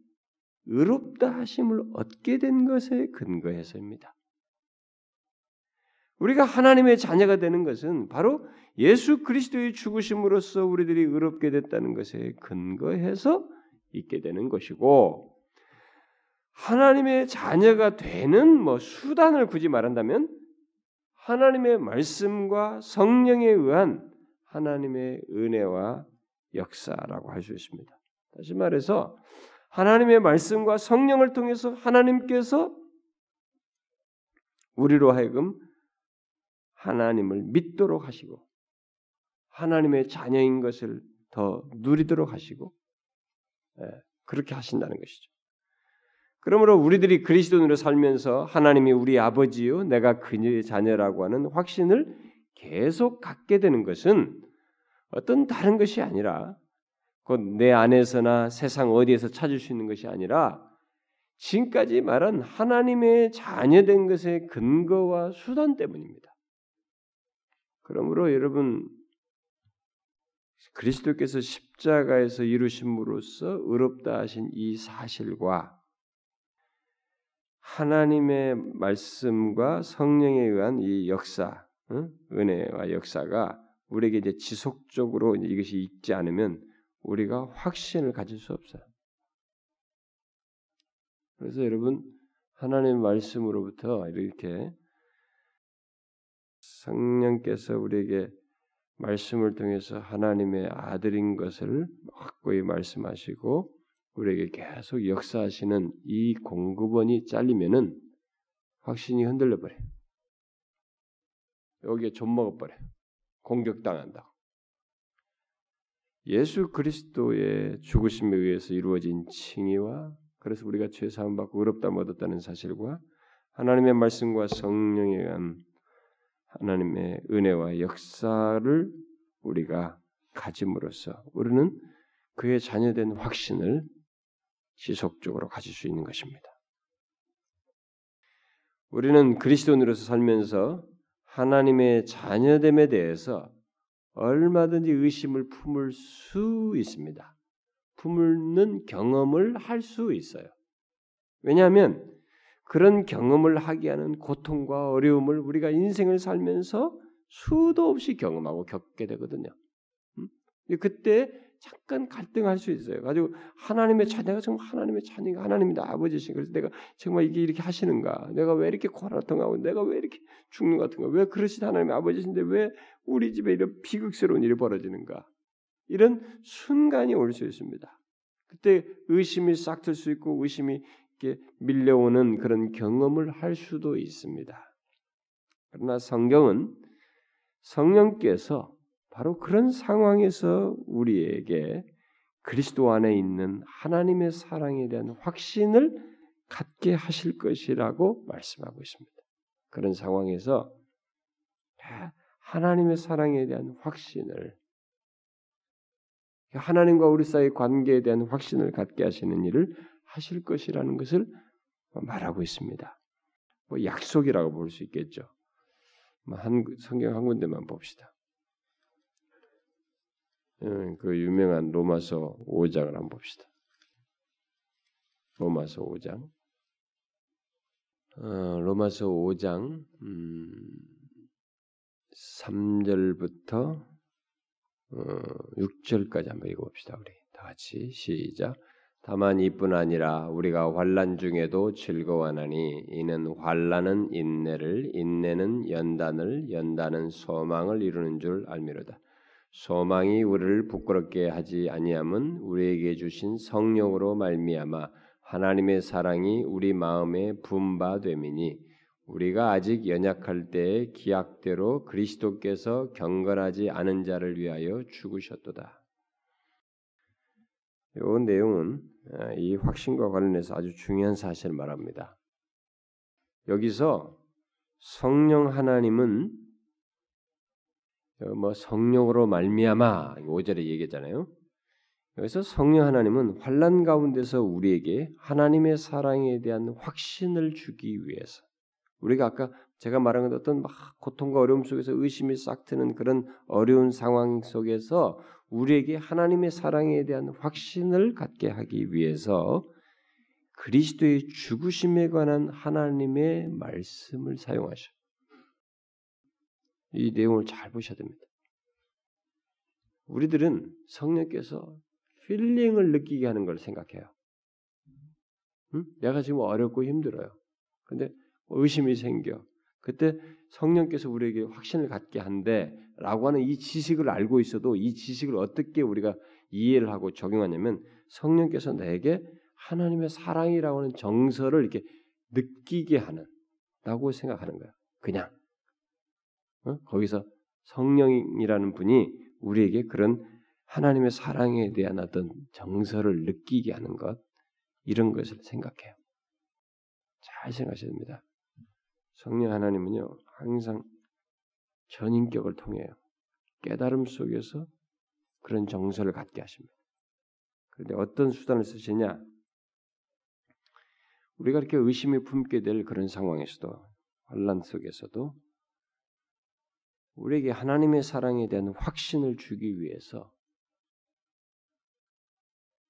의롭다 하심을 얻게 된 것에 근거해서입니다. 우리가 하나님의 자녀가 되는 것은 바로 예수 그리스도의 죽으심으로써 우리들이 의롭게 됐다는 것에 근거해서 있게 되는 것이고 하나님의 자녀가 되는 뭐 수단을 굳이 말한다면 하나님의 말씀과 성령에 의한 하나님의 은혜와 역사라고 할 수 있습니다. 다시 말해서 하나님의 말씀과 성령을 통해서 하나님께서 우리로 하여금 하나님을 믿도록 하시고 하나님의 자녀인 것을 더 누리도록 하시고 예, 그렇게 하신다는 것이죠. 그러므로 우리들이 그리스도인으로 살면서 하나님이 우리 아버지요 내가 그녀의 자녀라고 하는 확신을 계속 갖게 되는 것은 어떤 다른 것이 아니라 곧 내 안에서나 세상 어디에서 찾을 수 있는 것이 아니라 지금까지 말한 하나님의 자녀된 것의 근거와 수단 때문입니다. 그러므로 여러분 그리스도께서 십자가에서 이루심으로써 의롭다 하신 이 사실과 하나님의 말씀과 성령에 의한 이 역사, 은혜와 역사가 우리에게 이제 지속적으로 이것이 있지 않으면 우리가 확신을 가질 수 없어요. 그래서 여러분 하나님 말씀으로부터 이렇게 성령께서 우리에게 말씀을 통해서 하나님의 아들인 것을 확고히 말씀하시고 우리에게 계속 역사하시는 이 공급원이 잘리면은 확신이 흔들려 버려. 여기에 좀 먹어 버려. 공격당한다. 예수 그리스도의 죽으심에 의해서 이루어진 칭의와 그래서 우리가 죄 사함 받고 의롭다 얻었다는 사실과 하나님의 말씀과 성령에 의한 하나님의 은혜와 역사를 우리가 가짐으로써 우리는 그의 자녀된 확신을 지속적으로 가질 수 있는 것입니다. 우리는 그리스도인으로서 살면서 하나님의 자녀됨에 대해서 얼마든지 의심을 품을 수 있습니다. 품는 경험을 할 수 있어요. 왜냐하면 그런 경험을 하게 하는 고통과 어려움을 우리가 인생을 살면서 수도 없이 경험하고 겪게 되거든요. 음? 그때 잠깐 갈등할 수 있어요. 가지고 하나님의 자녀가 정말 하나님의 자녀가 하나님이다 아버지신 그래서 내가 정말 이게 이렇게 하시는가? 내가 왜 이렇게 고통하고 내가 왜 이렇게 죽는 것 같은가? 왜 그러신 하나님의 아버지신데 왜 우리 집에 이런 비극스러운 일이 벌어지는가? 이런 순간이 올 수 있습니다. 그때 의심이 싹 들 수 있고 의심이 이렇게 밀려오는 그런 경험을 할 수도 있습니다. 그러나 성경은 성령께서 바로 그런 상황에서 우리에게 그리스도 안에 있는 하나님의 사랑에 대한 확신을 갖게 하실 것이라고 말씀하고 있습니다. 그런 상황에서 하나님의 사랑에 대한 확신을 하나님과 우리 사이의 관계에 대한 확신을 갖게 하시는 일을 하실 것이라는 것을 말하고 있습니다. 뭐 약속이라고 볼 수 있겠죠. 뭐한 성경 한 군데만 봅시다. 예, 그 유명한 로마서 5장을 한번 봅시다. 로마서 5장. 어, 로마서 5장 음, 3절부터 어, 6절까지 한번 읽어봅시다. 우리 다 같이 시작. 다만 이뿐 아니라 우리가 환란 중에도 즐거워하나니 이는 환란은 인내를 인내는 연단을 연단은 소망을 이루는 줄 알미로다. 소망이 우리를 부끄럽게 하지 아니함은 우리에게 주신 성령으로 말미암아 하나님의 사랑이 우리 마음에 분바됨이니 우리가 아직 연약할 때의 기약대로 그리스도께서 경건하지 않은 자를 위하여 죽으셨도다. 이 내용은 아, 이 확신과 관련해서 아주 중요한 사실을 말합니다. 여기서 성령 하나님은 뭐 성령으로 말미암아 5절에 얘기했잖아요. 여기서 성령 하나님은 환란 가운데서 우리에게 하나님의 사랑에 대한 확신을 주기 위해서 우리가 아까 제가 말한 것 어떤 막 고통과 어려움 속에서 의심이 싹 트는 그런 어려운 상황 속에서 우리에게 하나님의 사랑에 대한 확신을 갖게 하기 위해서 그리스도의 죽으심에 관한 하나님의 말씀을 사용하셔. 이 내용을 잘 보셔야 됩니다. 우리들은 성령께서 feeling을 느끼게 하는 걸 생각해요. 응? 내가 지금 어렵고 힘들어요. 근데 의심이 생겨. 그때 성령께서 우리에게 확신을 갖게 한데라고 하는 이 지식을 알고 있어도 이 지식을 어떻게 우리가 이해를 하고 적용하냐면 성령께서 내게 하나님의 사랑이라고 하는 정서를 이렇게 느끼게 하는 라고 생각하는 거야. 그냥 어? 거기서 성령이라는 분이 우리에게 그런 하나님의 사랑에 대한 어떤 정서를 느끼게 하는 것 이런 것을 생각해요. 잘 생각하셔야 됩니다. 성령 하나님은요 항상 전인격을 통해요 깨달음 속에서 그런 정서를 갖게 하십니다. 그런데 어떤 수단을 쓰시냐? 우리가 이렇게 의심이 품게 될 그런 상황에서도 환란 속에서도 우리에게 하나님의 사랑에 대한 확신을 주기 위해서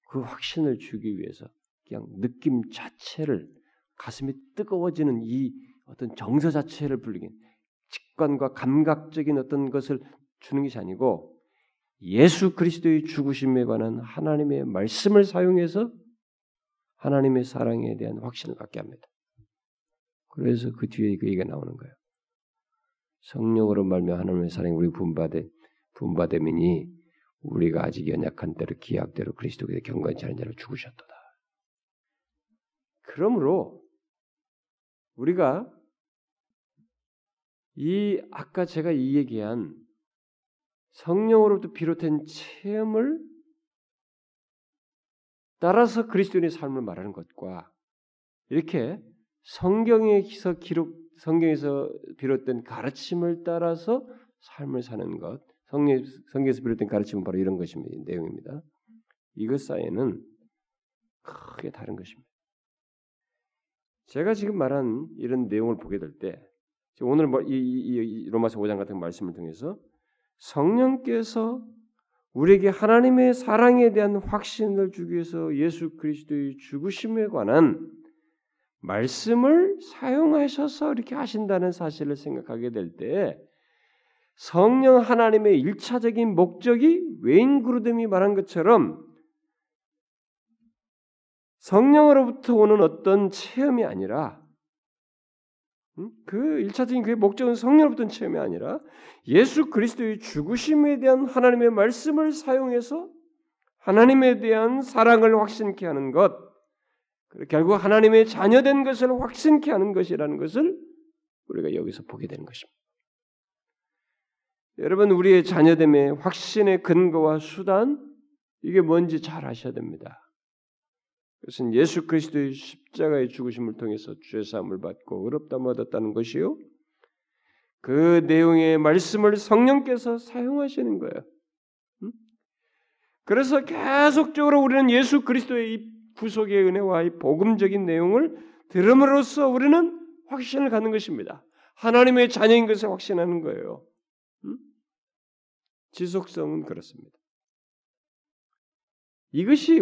그 확신을 주기 위해서 그냥 느낌 자체를 가슴이 뜨거워지는 이 어떤 정서 자체를 불리긴 직관과 감각적인 어떤 것을 주는 것이 아니고 예수 그리스도의 죽으심에 관한 하나님의 말씀을 사용해서 하나님의 사랑에 대한 확신을 갖게 합니다. 그래서 그 뒤에 그 얘기가 나오는 거예요. 성령으로 말며 하나님의 사랑이 우리 분바되 분바되미니 우리가 아직 연약한 대로 기약대로 그리스도께 경건치 않은 자를 죽으셨도다. 그러므로 우리가 이 아까 제가 이 얘기한 성령으로부터 비롯된 체험을 따라서 그리스도인의 삶을 말하는 것과 이렇게 성경에서 기록 성경에서 비롯된 가르침을 따라서 삶을 사는 것, 성경, 성경에서 비롯된 가르침은 바로 이런 것입니다. 내용입니다. 이것 사이에는 크게 다른 것입니다. 제가 지금 말한 이런 내용을 보게 될 때, 오늘 뭐 이, 이, 이 로마서 5장 같은 말씀을 통해서 성령께서 우리에게 하나님의 사랑에 대한 확신을 주기 위해서 예수 그리스도의 죽으심에 관한 말씀을 사용하셔서 이렇게 하신다는 사실을 생각하게 될 때 성령 하나님의 일차적인 목적이 웨인 그루뎀이 말한 것처럼 성령으로부터 오는 어떤 체험이 아니라 그 일차적인 그의 목적은 성령으로부터 체험이 아니라 예수 그리스도의 죽으심에 대한 하나님의 말씀을 사용해서 하나님에 대한 사랑을 확신케 하는 것, 결국 하나님의 자녀된 것을 확신케 하는 것이라는 것을 우리가 여기서 보게 되는 것입니다. 여러분 우리의 자녀됨의 확신의 근거와 수단 이게 뭔지 잘 아셔야 됩니다. 그것은 예수 그리스도의 십자가의 죽으심을 통해서 죄 사함을 받고 의롭다함 얻었다는 것이요. 그 내용의 말씀을 성령께서 사용하시는 거예요. 그래서 계속적으로 우리는 예수 그리스도의 이 구속의 은혜와 이 복음적인 내용을 들음으로써 우리는 확신을 갖는 것입니다. 하나님의 자녀인 것을 확신하는 거예요. 지속성은 그렇습니다. 이것이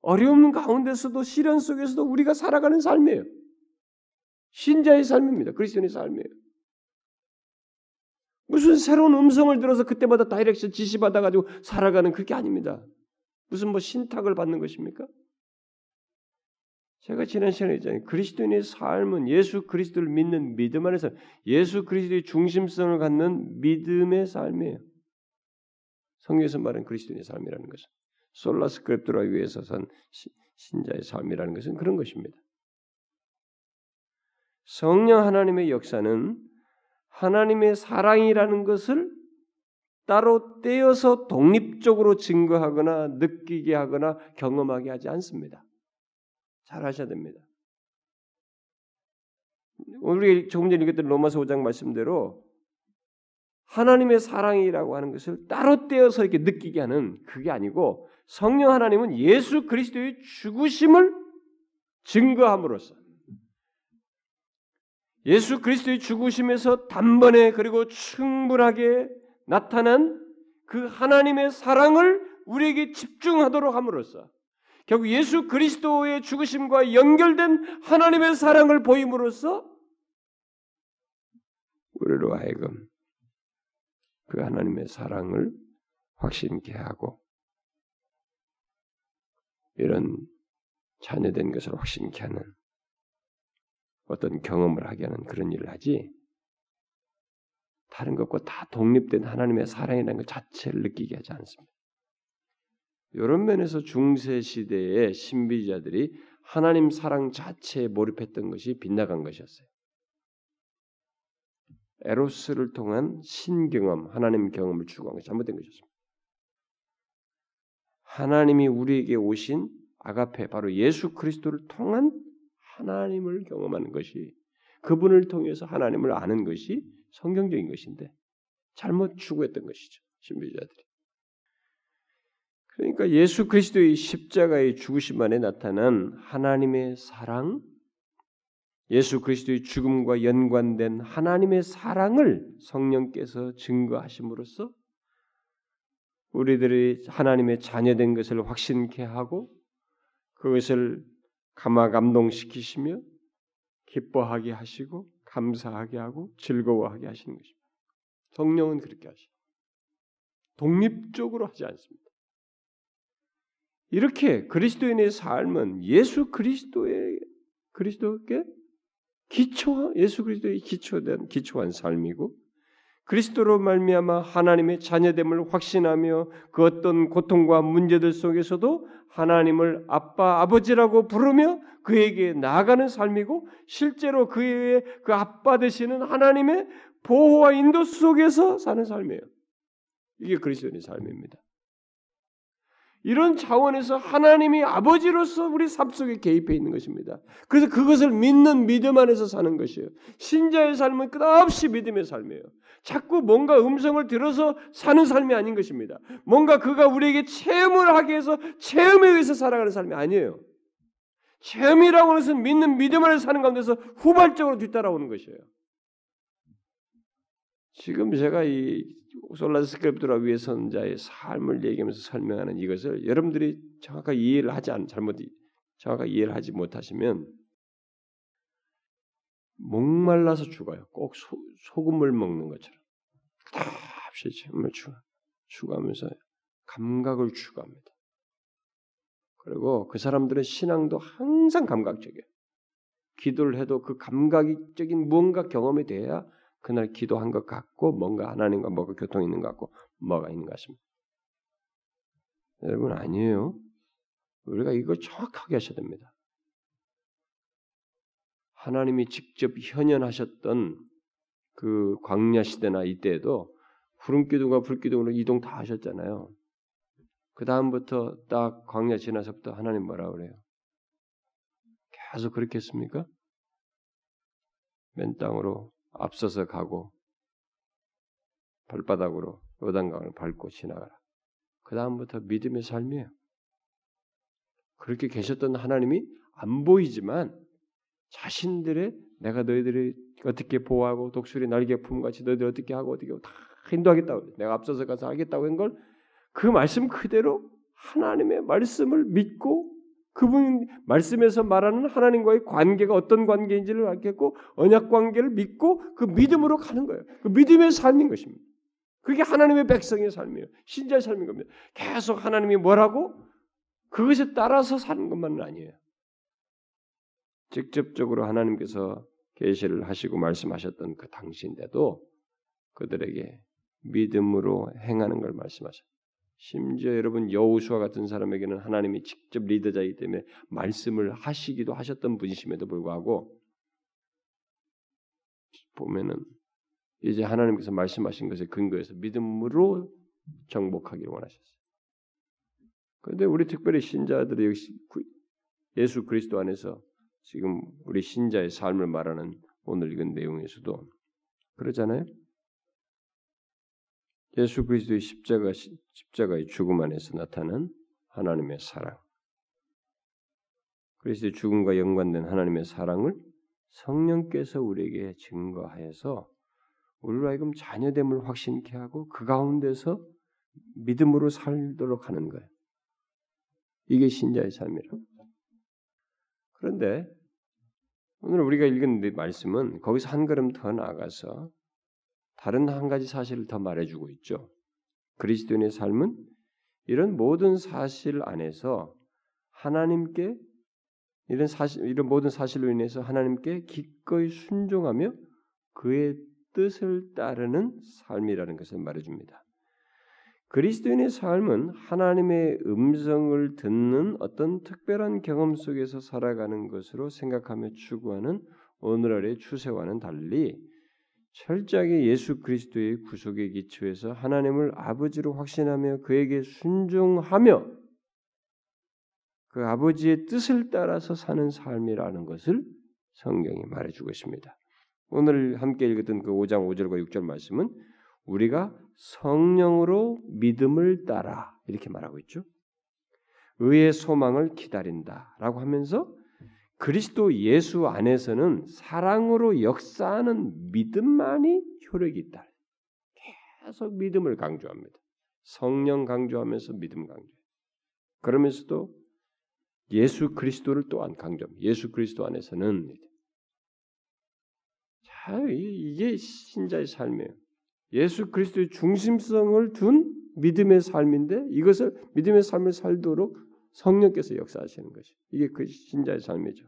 어려움 가운데서도 시련 속에서도 우리가 살아가는 삶이에요. 신자의 삶입니다. 그리스도인의 삶이에요. 무슨 새로운 음성을 들어서 그때마다 direction 지시 받아가지고 살아가는 그게 아닙니다. 무슨 뭐 신탁을 받는 것입니까? 제가 지난 시간에 했잖아요. 그리스도인의 삶은 예수 그리스도를 믿는 믿음 안에서 예수 그리스도의 중심성을 갖는 믿음의 삶이에요. 성경에서 말하는 그리스도인의 삶이라는 것은. 솔라스 크랩토라 위에서 선 신자의 삶이라는 것은 그런 것입니다. 성령 하나님의 역사는 하나님의 사랑이라는 것을 따로 떼어서 독립적으로 증거하거나 느끼게 하거나 경험하게 하지 않습니다. 잘 하셔야 됩니다. 우리 조금 전에 읽었던 로마서 5장 말씀대로 하나님의 사랑이라고 하는 것을 따로 떼어서 이렇게 느끼게 하는 그게 아니고 성령 하나님은 예수 그리스도의 죽으심을 증거함으로써 예수 그리스도의 죽으심에서 단번에 그리고 충분하게 나타난 그 하나님의 사랑을 우리에게 집중하도록 함으로써 결국 예수 그리스도의 죽으심과 연결된 하나님의 사랑을 보임으로써 우리로 하여금 그 하나님의 사랑을 확신케 하고 이런 자녀된 것을 확신케 하는 어떤 경험을 하게 하는 그런 일을 하지 다른 것과 다 독립된 하나님의 사랑이라는 것 자체를 느끼게 하지 않습니다. 이런 면에서 중세 시대의 신비자들이 하나님 사랑 자체에 몰입했던 것이 빗나간 것이었어요. 에로스를 통한 신경험, 하나님 경험을 추구한 것이 잘못된 것이었습니다. 하나님이 우리에게 오신 아가페 바로 예수 그리스도를 통한 하나님을 경험하는 것이 그분을 통해서 하나님을 아는 것이 성경적인 것인데 잘못 추구했던 것이죠. 신비자들이. 그러니까 예수 그리스도의 십자가의 죽으심 안에 나타난 하나님의 사랑, 예수 그리스도의 죽음과 연관된 하나님의 사랑을 성령께서 증거하심으로써 우리들이 하나님의 자녀된 것을 확신케 하고 그것을 감화 감동시키시며 기뻐하게 하시고 감사하게 하고 즐거워하게 하시는 것입니다. 성령은 그렇게 하시. 독립적으로 하지 않습니다. 이렇게 그리스도인의 삶은 예수 그리스도의 그리스도께 기초 예수 그리스도의 기초된 기초한 삶이고 그리스도로 말미암아 하나님의 자녀됨을 확신하며 그 어떤 고통과 문제들 속에서도 하나님을 아빠 아버지라고 부르며 그에게 나아가는 삶이고 실제로 그의 그 아빠 되시는 하나님의 보호와 인도 속에서 사는 삶이에요. 이게 그리스도인의 삶입니다. 이런 차원에서 하나님이 아버지로서 우리 삶 속에 개입해 있는 것입니다. 그래서 그것을 믿는 믿음 안에서 사는 것이에요. 신자의 삶은 끝없이 믿음의 삶이에요. 자꾸 뭔가 음성을 들어서 사는 삶이 아닌 것입니다. 뭔가 그가 우리에게 체험을 하게 해서 체험에 의해서 살아가는 삶이 아니에요. 체험이라고 하는 것은 믿는 믿음 안에서 사는 가운데서 후발적으로 뒤따라오는 것이에요. 지금 제가 이 솔라스 스크립트라 위에 선자의 삶을 얘기하면서 설명하는 이것을 여러분들이 정확하게 이해를 하지 않 잘못 정확하게 이해를 하지 못하시면 목말라서 죽어요. 꼭 소, 소금물 먹는 것처럼 답시 정말 추 추구하면서 감각을 추구합니다. 그리고 그 사람들의 신앙도 항상 감각적이에요. 기도를 해도 그 감각적인 무언가 경험이 돼야 그날 기도한 것 같고 뭔가 하나님과 뭐가 교통 있는 것 같고 뭐가 있는 것 같습니다. 여러분 아니에요. 우리가 이걸 정확하게 하셔야 됩니다. 하나님이 직접 현현하셨던 그 광야 시대나 이때에도 구름 기둥과 불 기둥으로 이동 다 하셨잖아요. 그 다음부터 딱 광야 지나서부터 하나님 뭐라 그래요? 계속 그렇게 했습니까? 맨 땅으로 앞서서 가고 발바닥으로 요단강을 밟고 지나가라. 그 다음부터 믿음의 삶이에요. 그렇게 계셨던 하나님이 안 보이지만 자신들의 내가 너희들이 어떻게 보호하고 독수리 날개 품같이 너희들 어떻게 하고 어떻게 하고 다 인도하겠다고 내가 앞서서 가서 하겠다고 한 걸 그 말씀 그대로 하나님의 말씀을 믿고 그분 말씀에서 말하는 하나님과의 관계가 어떤 관계인지를 알겠고 언약 관계를 믿고 그 믿음으로 가는 거예요. 그 믿음의 삶인 것입니다. 그게 하나님의 백성의 삶이에요. 신자의 삶인 겁니다. 계속 하나님이 뭐라고 그것에 따라서 사는 것만은 아니에요. 직접적으로 하나님께서 계시를 하시고 말씀하셨던 그 당시인데도 그들에게 믿음으로 행하는 걸 말씀하셨어요. 심지어 여러분 여우수와 같은 사람에게는 하나님이 직접 리더자이기 때문에 말씀을 하시기도 하셨던 분이심에도 불구하고 보면은 이제 하나님께서 말씀하신 것에 근거해서 믿음으로 정복하기를 원하셨어요. 그런데 우리 특별히 신자들이 역시 예수 그리스도 안에서 지금 우리 신자의 삶을 말하는 오늘 읽은 내용에서도 그러잖아요. 예수 그리스도의 십자가 십자가의 죽음 안에서 나타난 하나님의 사랑, 그리스도의 죽음과 연관된 하나님의 사랑을 성령께서 우리에게 증거하여서 우리로 하여금 자녀됨을 확신케 하고 그 가운데서 믿음으로 살도록 하는 거예요. 이게 신자의 삶이라고. 그런데 오늘 우리가 읽은 말씀은 거기서 한 걸음 더 나아가서 다른 한 가지 사실을 더 말해주고 있죠. 그리스도인의 삶은 이런 모든 사실 안에서 하나님께 이런 사실 이런 모든 사실로 인해서 하나님께 기꺼이 순종하며 그의 뜻을 따르는 삶이라는 것을 말해줍니다. 그리스도인의 삶은 하나님의 음성을 듣는 어떤 특별한 경험 속에서 살아가는 것으로 생각하며 추구하는 오늘날의 추세와는 달리 철저하게 예수 그리스도의 구속의 기초에서 하나님을 아버지로 확신하며 그에게 순종하며 그 아버지의 뜻을 따라서 사는 삶이라는 것을 성경이 말해주고 있습니다. 오늘 함께 읽었던 그 5장 5절과 6절 말씀은 우리가 성령으로 믿음을 따라 이렇게 말하고 있죠. 의의 소망을 기다린다라고 하면서 그리스도 예수 안에서는 사랑으로 역사하는 믿음만이 효력이 있다. 계속 믿음을 강조합니다. 성령 강조하면서 믿음 강조. 그러면서도 예수 그리스도를 또한 강조합니다. 예수 그리스도 안에서는 자 이게 신자의 삶이에요. 예수 그리스도의 중심성을 둔 믿음의 삶인데 이것을 믿음의 삶을 살도록 성령께서 역사하시는 것이 이게 그 신자의 삶이죠.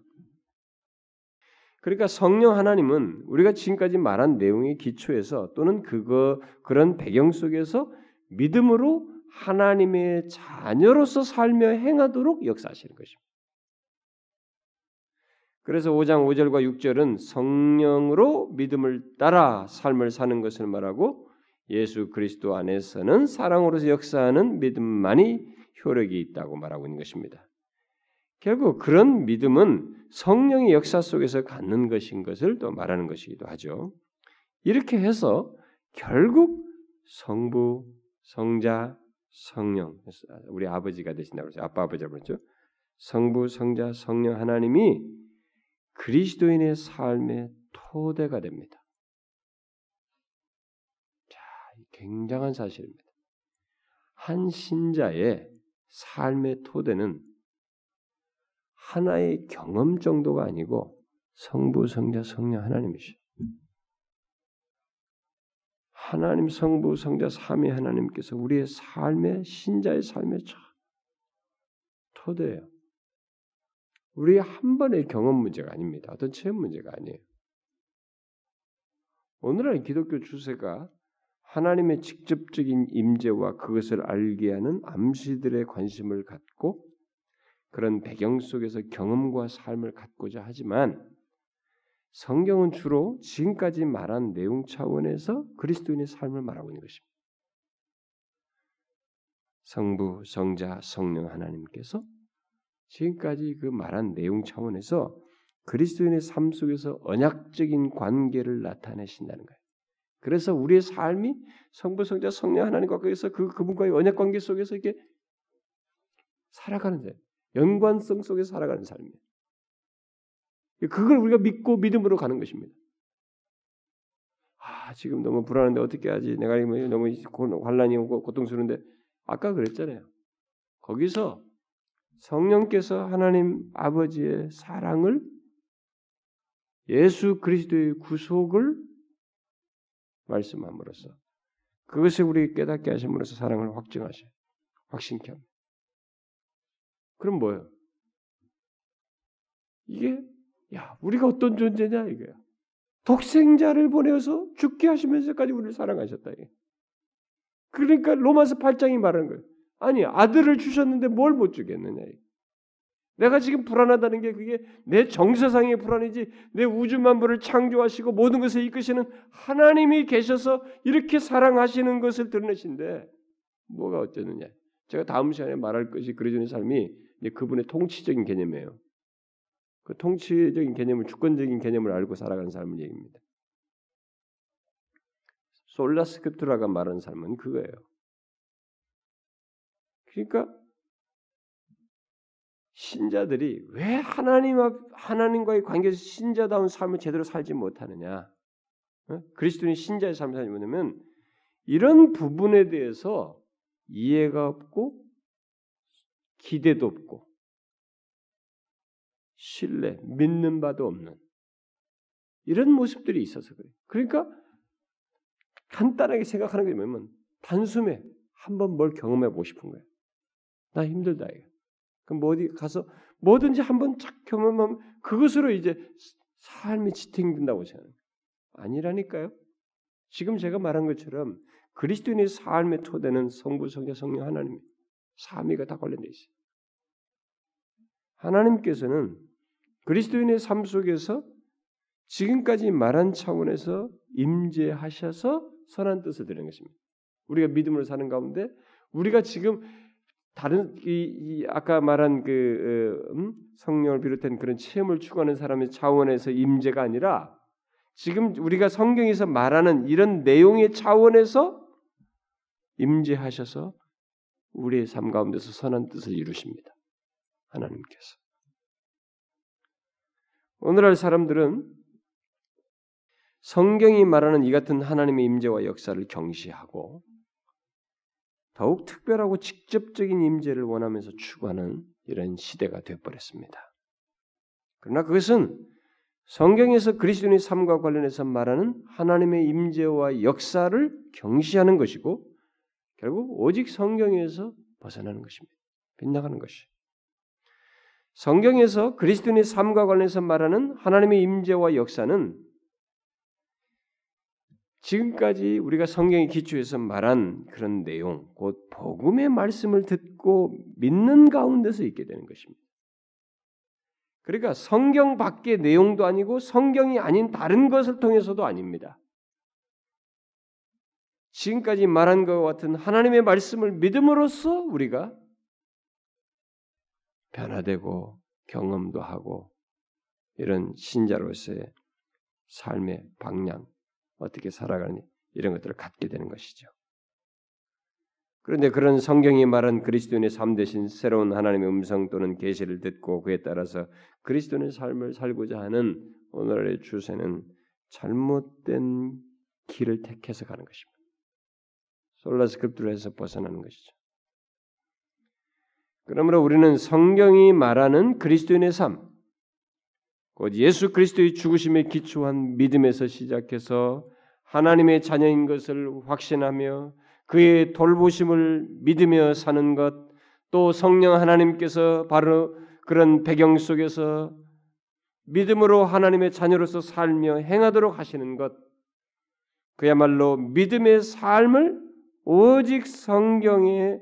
그러니까 성령 하나님은 우리가 지금까지 말한 내용의 기초에서 또는 그거 그런 배경 속에서 믿음으로 하나님의 자녀로서 살며 행하도록 역사하시는 것입니다. 그래서 5장 5절과 6절은 성령으로 믿음을 따라 삶을 사는 것을 말하고 예수 그리스도 안에서는 사랑으로서 역사하는 믿음만이 효력이 있다고 말하고 있는 것입니다. 결국 그런 믿음은 성령의 역사 속에서 갖는 것인 것을 또 말하는 것이기도 하죠. 이렇게 해서 결국 성부, 성자, 성령, 우리 아버지가 되신다고 그랬죠. 아빠 아버지라고 그랬죠. 성부, 성자, 성령 하나님이 그리스도인의 삶의 토대가 됩니다. 자, 굉장한 사실입니다. 한 신자의 삶의 토대는 하나의 경험 정도가 아니고 성부, 성자, 성령 하나님이시. 하나님 성부, 성자, 삼위 하나님께서 우리의 삶의 신자의 삶의 토대예요. 우리 한 번의 경험 문제가 아닙니다. 어떤 체험 문제가 아니에요. 오늘날 기독교 추세가 하나님의 직접적인 임재와 그것을 알게 하는 암시들의 관심을 갖고 그런 배경 속에서 경험과 삶을 갖고자 하지만 성경은 주로 지금까지 말한 내용 차원에서 그리스도인의 삶을 말하고 있는 것입니다. 성부, 성자, 성령 하나님께서 지금까지 그 말한 내용 차원에서 그리스도인의 삶 속에서 언약적인 관계를 나타내신다는 거예요. 그래서 우리의 삶이 성부, 성자, 성령 하나님과 그래서 그 그분과의 언약 관계 속에서 이렇게 살아가는 데 연관성 속에 살아가는 삶이에요. 그걸 우리가 믿고 믿음으로 가는 것입니다. 아, 지금 너무 불안한데 어떻게 하지? 내가 너무 환란이 오고 고통스러운데 아까 그랬잖아요. 거기서 성령께서 하나님 아버지의 사랑을 예수 그리스도의 구속을 말씀함으로써 그것을 우리 깨닫게 하심으로써 사랑을 확증하셔 확신케 합니다. 그럼 뭐예요? 이게 야 우리가 어떤 존재냐 이거야. 독생자를 보내서 죽게 하시면서까지 우리를 사랑하셨다. 이게. 그러니까 로마서 8장이 말하는 거예요. 아니 아들을 주셨는데 뭘 못 주겠느냐. 내가 지금 불안하다는 게 그게 내 정서상의 불안이지 내 우주만물을 창조하시고 모든 것을 이끄시는 하나님이 계셔서 이렇게 사랑하시는 것을 드러내신데 뭐가 어쩌느냐? 제가 다음 시간에 말할 것이 그리스도의 삶이 이제 그분의 통치적인 개념이에요. 그 통치적인 개념을 주권적인 개념을 알고 살아가는 삶을 얘기입니다. 솔라스크투라가 말하는 삶은 그거예요. 그러니까 신자들이 왜 하나님 앞 하나님과의 관계에서 신자다운 삶을 제대로 살지 못하느냐? 어? 그리스도인 신자의 삶을 살지 못하면 이런 부분에 대해서 이해가 없고 기대도 없고 신뢰, 믿는 바도 없는 이런 모습들이 있어서 그래요. 그러니까 간단하게 생각하는 게 뭐냐면 단숨에 한번 뭘 경험해 보고 싶은 거예요. 나 힘들다 이거. 그럼 뭐 어디 가서 뭐든지 한번 착 경험하면 그것으로 이제 삶이 지탱된다고 생각해요. 아니라니까요. 지금 제가 말한 것처럼 그리스도인의 삶의 토대는 성부, 성자, 성령 하나님 삼위가 다 관련돼 있어요. 하나님께서는 그리스도인의 삶 속에서 지금까지 말한 차원에서 임재하셔서 선한 뜻을 드리는 것입니다. 우리가 믿음으로 사는 가운데 우리가 지금 다른 이, 이 아까 말한 그 어, 음? 성령을 비롯한 그런 체험을 추구하는 사람의 차원에서 임재가 아니라 지금 우리가 성경에서 말하는 이런 내용의 차원에서 임재하셔서 우리의 삶 가운데서 선한 뜻을 이루십니다. 하나님께서. 오늘날 사람들은 성경이 말하는 이 같은 하나님의 임재와 역사를 경시하고 더욱 특별하고 직접적인 임재를 원하면서 추구하는 이런 시대가 되어버렸습니다. 그러나 그것은 성경에서 그리스도인의 삶과 관련해서 말하는 하나님의 임재와 역사를 경시하는 것이고 결국 오직 성경에서 벗어나는 것입니다. 빗나가는 것이. 성경에서 그리스도인의 삶과 관련해서 말하는 하나님의 임재와 역사는 지금까지 우리가 성경의 기초에서 말한 그런 내용, 곧 복음의 말씀을 듣고 믿는 가운데서 있게 되는 것입니다. 그러니까 성경 밖의 내용도 아니고 성경이 아닌 다른 것을 통해서도 아닙니다. 지금까지 말한 것과 같은 하나님의 말씀을 믿음으로써 우리가 변화되고 경험도 하고 이런 신자로서의 삶의 방향, 어떻게 살아가느냐 이런 것들을 갖게 되는 것이죠. 그런데 그런 성경이 말한 그리스도인의 삶 대신 새로운 하나님의 음성 또는 계시를 듣고 그에 따라서 그리스도인의 삶을 살고자 하는 오늘의 주세는 잘못된 길을 택해서 가는 것입니다. 솔라스크립트에서 벗어나는 것이죠. 그러므로 우리는 성경이 말하는 그리스도인의 삶, 곧 예수 그리스도의 죽으심에 기초한 믿음에서 시작해서 하나님의 자녀인 것을 확신하며 그의 돌보심을 믿으며 사는 것, 또 성령 하나님께서 바로 그런 배경 속에서 믿음으로 하나님의 자녀로서 살며 행하도록 하시는 것, 그야말로 믿음의 삶을 오직 성경에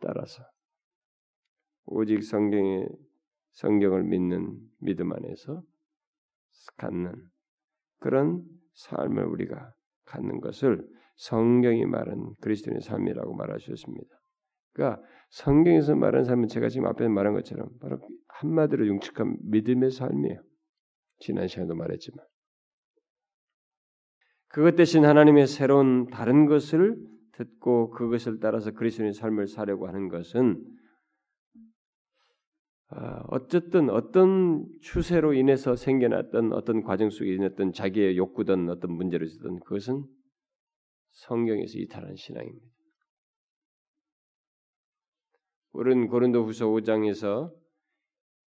따라서 오직 성경의 성경을 믿는 믿음 안에서 갖는 그런 삶을 우리가 갖는 것을 성경이 말한 그리스도인의 삶이라고 말하셨습니다. 그러니까 성경에서 말하는 삶은 제가 지금 앞에 말한 것처럼 바로 한마디로 융축한 믿음의 삶이에요. 지난 시간에도 말했지만 그것 대신 하나님의 새로운 다른 것을 듣고 그것을 따라서 그리스도인의 삶을 사려고 하는 것은 아, 어쨌든 어떤 추세로 인해서 생겨났던 어떤 과정 속에 있었던 자기의 욕구든 어떤 문제로 있었던 그것은 성경에서 이탈한 신앙입니다. 우리는 고린도후서 5장에서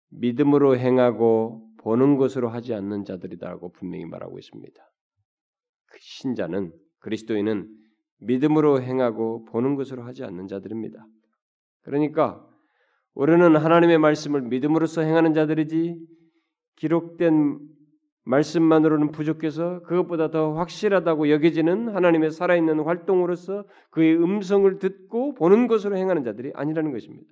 믿음으로 행하고 보는 것으로 하지 않는 자들이다라고 분명히 말하고 있습니다. 그 신자는 그리스도인은 믿음으로 행하고 보는 것으로 하지 않는 자들입니다. 그러니까 우리는 하나님의 말씀을 믿음으로써 행하는 자들이지 기록된 말씀만으로는 부족해서 그것보다 더 확실하다고 여겨지는 하나님의 살아있는 활동으로서 그의 음성을 듣고 보는 것으로 행하는 자들이 아니라는 것입니다.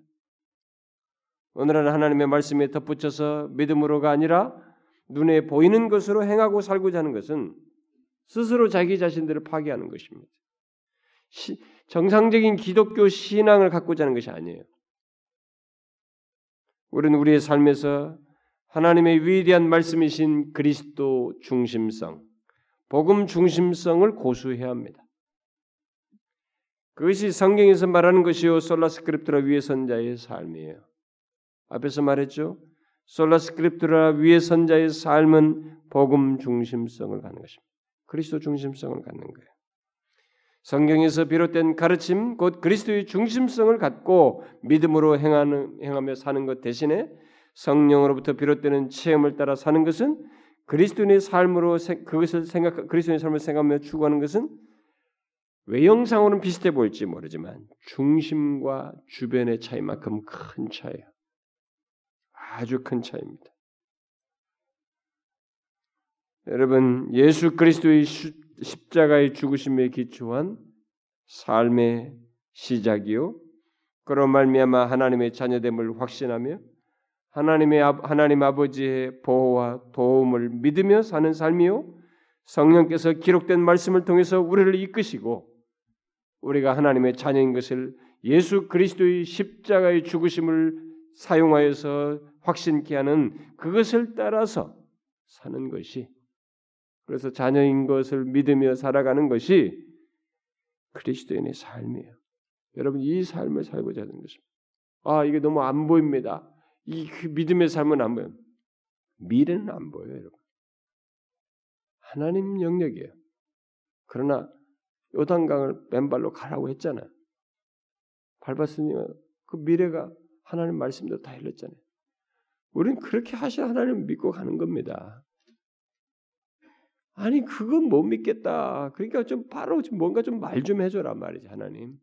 오늘은 하나님의 말씀에 덧붙여서 믿음으로가 아니라 눈에 보이는 것으로 행하고 살고자 하는 것은 스스로 자기 자신들을 파괴하는 것입니다. 시, 정상적인 기독교 신앙을 갖고자 하는 것이 아니에요. 우리는 우리의 삶에서 하나님의 위대한 말씀이신 그리스도 중심성, 복음 중심성을 고수해야 합니다. 그것이 성경에서 말하는 것이요 솔라스크립트라 위에 선자의 삶이에요. 앞에서 말했죠. 솔라스크립트라 위에 선자의 삶은 복음 중심성을 갖는 것입니다. 그리스도 중심성을 갖는 거예요. 성경에서 비롯된 가르침, 곧 그리스도의 중심성을 갖고 믿음으로 행하는, 행하며 사는 것 대신에 성령으로부터 비롯되는 체험을 따라 사는 것은 그리스도인의 삶으로 그것을 생각 그리스도인의 삶을 생각하며 추구하는 것은 외형상으로는 비슷해 보일지 모르지만 중심과 주변의 차이만큼 큰 차이예요. 아주 큰 차이입니다. 여러분 예수 그리스도의 십자가의 죽으심에 기초한 삶의 시작이요. 그런 말미암아 하나님의 자녀됨을 확신하며 하나님의 하나님 아버지의 보호와 도움을 믿으며 사는 삶이요. 성령께서 기록된 말씀을 통해서 우리를 이끄시고 우리가 하나님의 자녀인 것을 예수 그리스도의 십자가의 죽으심을 사용하여서 확신케 하는 그것을 따라서 사는 것이 그래서 자녀인 것을 믿으며 살아가는 것이 그리스도인의 삶이에요. 여러분 이 삶을 살고자 하는 것입니다. 아 이게 너무 안 보입니다. 이그 믿음의 삶은 안 보여요. 미래는 안 보여요, 여러분. 하나님 영역이에요. 그러나 요단강을 맨발로 가라고 했잖아요. 밟았으니 그 미래가 하나님 말씀대로 다 흘렀잖아요. 우리는 그렇게 하셔 하나님 믿고 가는 겁니다. 아니 그건 못 믿겠다. 그러니까 좀 바로 좀 뭔가 좀 말 좀 해줘라 말이지 하나님.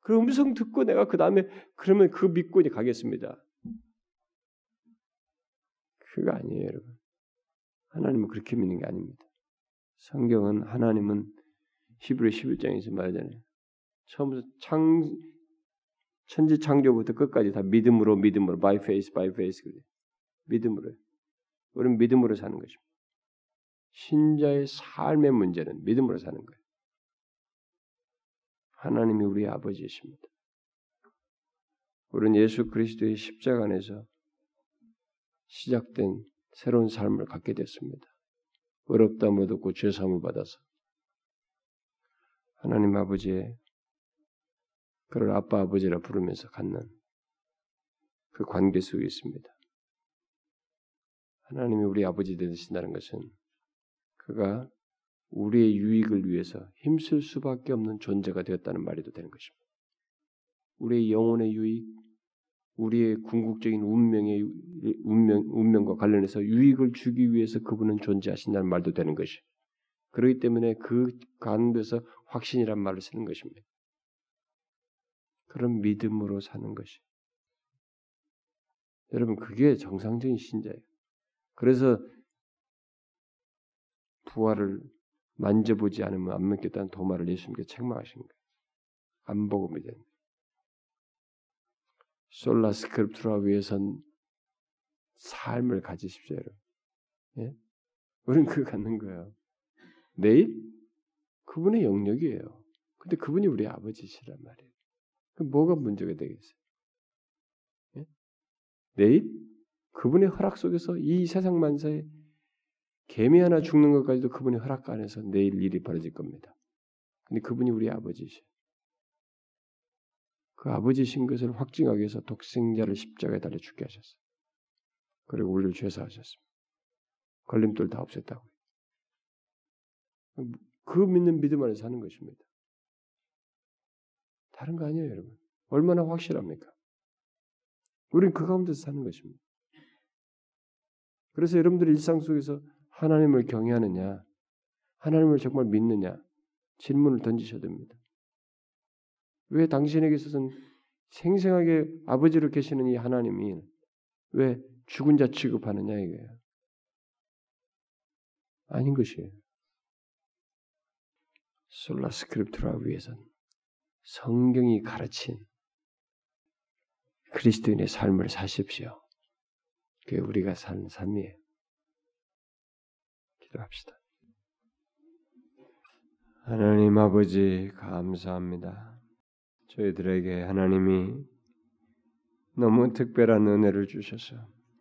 그 음성 듣고 내가 그 다음에 그러면 그 믿고 이제 가겠습니다. 그거 아니에요, 여러분. 하나님은 그렇게 믿는 게 아닙니다. 성경은 하나님은 히브리 11장에서 말하잖아요. 처음부터 창 천지 창조부터 끝까지 다 믿음으로 믿음으로 by faith by faith 그래. 믿음으로. 우리는 믿음으로 사는 것입니다. 신자의 삶의 문제는 믿음으로 사는 거예요. 하나님이 우리 아버지이십니다. 우리는 예수 그리스도의 십자가 안에서 시작된 새로운 삶을 갖게 됐습니다. 어렵다함을 듣고 죄사함을 받아서 하나님 아버지의 그를 아빠 아버지라 부르면서 갖는 그 관계 속에 있습니다. 하나님이 우리 아버지 되신다는 것은 그가 우리의 유익을 위해서 힘쓸 수밖에 없는 존재가 되었다는 말이도 되는 것입니다. 우리의 영혼의 유익, 우리의 궁극적인 운명의 운명 운명과 관련해서 유익을 주기 위해서 그분은 존재하신다는 말도 되는 것이. 그렇기 때문에 그 가운데서 확신이란 말을 쓰는 것입니다. 그런 믿음으로 사는 것이. 여러분 그게 정상적인 신자예요. 그래서 부활을 만져보지 않으면 안 믿겠다는 도마를 예수님께 책망하신 거예요. 안 보고 믿어야 솔라 스크립트라 위해선 삶을 가지십시오, 여러분. 예? 우리는 그거 갖는 거예요. 내일 그분의 영역이에요. 근데 그분이 우리 아버지시란 말이에요. 그 뭐가 문제가 되겠어요? 예? 내일 그분의 허락 속에서 이 세상 만사에 개미 하나 죽는 것까지도 그분의 허락 안에서 내일 일이 벌어질 겁니다. 근데 그분이 우리 아버지시. 그 아버지신 것을 확증하기 위해서 독생자를 십자가에 달려 죽게 하셨어요. 그리고 우리를 죄사하셨습니다. 걸림돌 다 없앴다고. 그 믿는 믿음 안에 사는 것입니다. 다른 거 아니에요, 여러분. 얼마나 확실합니까? 우리는 그 가운데서 사는 것입니다. 그래서 여러분들 일상 속에서 하나님을 경외하느냐, 하나님을 정말 믿느냐 질문을 던지셔야 됩니다. 왜 당신에게 있어서는 생생하게 아버지로 계시는 이 하나님이 왜 죽은 자 취급하느냐 이거예요. 아닌 것이에요. 솔라 스크립트라 위에선 성경이 가르친 그리스도인의 삶을 사십시오. 그게 우리가 사는 삶이에요. 기도합시다. 하나님 아버지 감사합니다. 저희들에게 하나님이 너무 특별한 은혜를 주셔서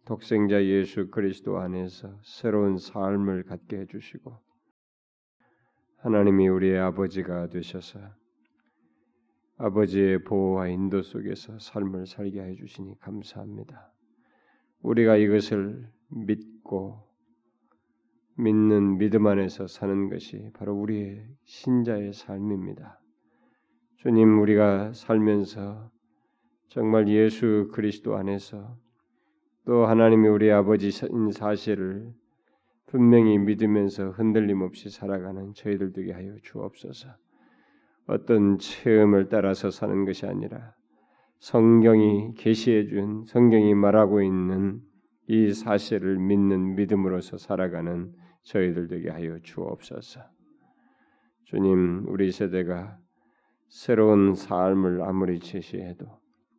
독생자 예수 그리스도 안에서 새로운 삶을 갖게 해주시고 하나님이 우리의 아버지가 되셔서 아버지의 보호와 인도 속에서 삶을 살게 해주시니 감사합니다. 우리가 이것을 믿고 믿는 믿음 안에서 사는 것이 바로 우리의 신자의 삶입니다. 주님, 우리가 살면서 정말 예수 그리스도 안에서 또 하나님이 우리 아버지인 사실을 분명히 믿으면서 흔들림 없이 살아가는 저희들 되게 하여 주옵소서. 어떤 체험을 따라서 사는 것이 아니라 성경이 계시해 준 성경이 말하고 있는 이 사실을 믿는 믿음으로서 살아가는 저희들 되게 하여 주옵소서. 주님, 우리 세대가 새로운 삶을 아무리 제시해도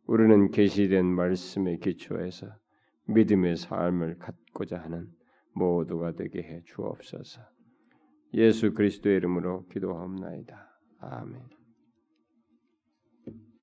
우리는 계시된 말씀에 기초해서 믿음의 삶을 갖고자 하는 모두가 되게 해 주옵소서. 예수 그리스도의 이름으로 기도하옵나이다. 아멘.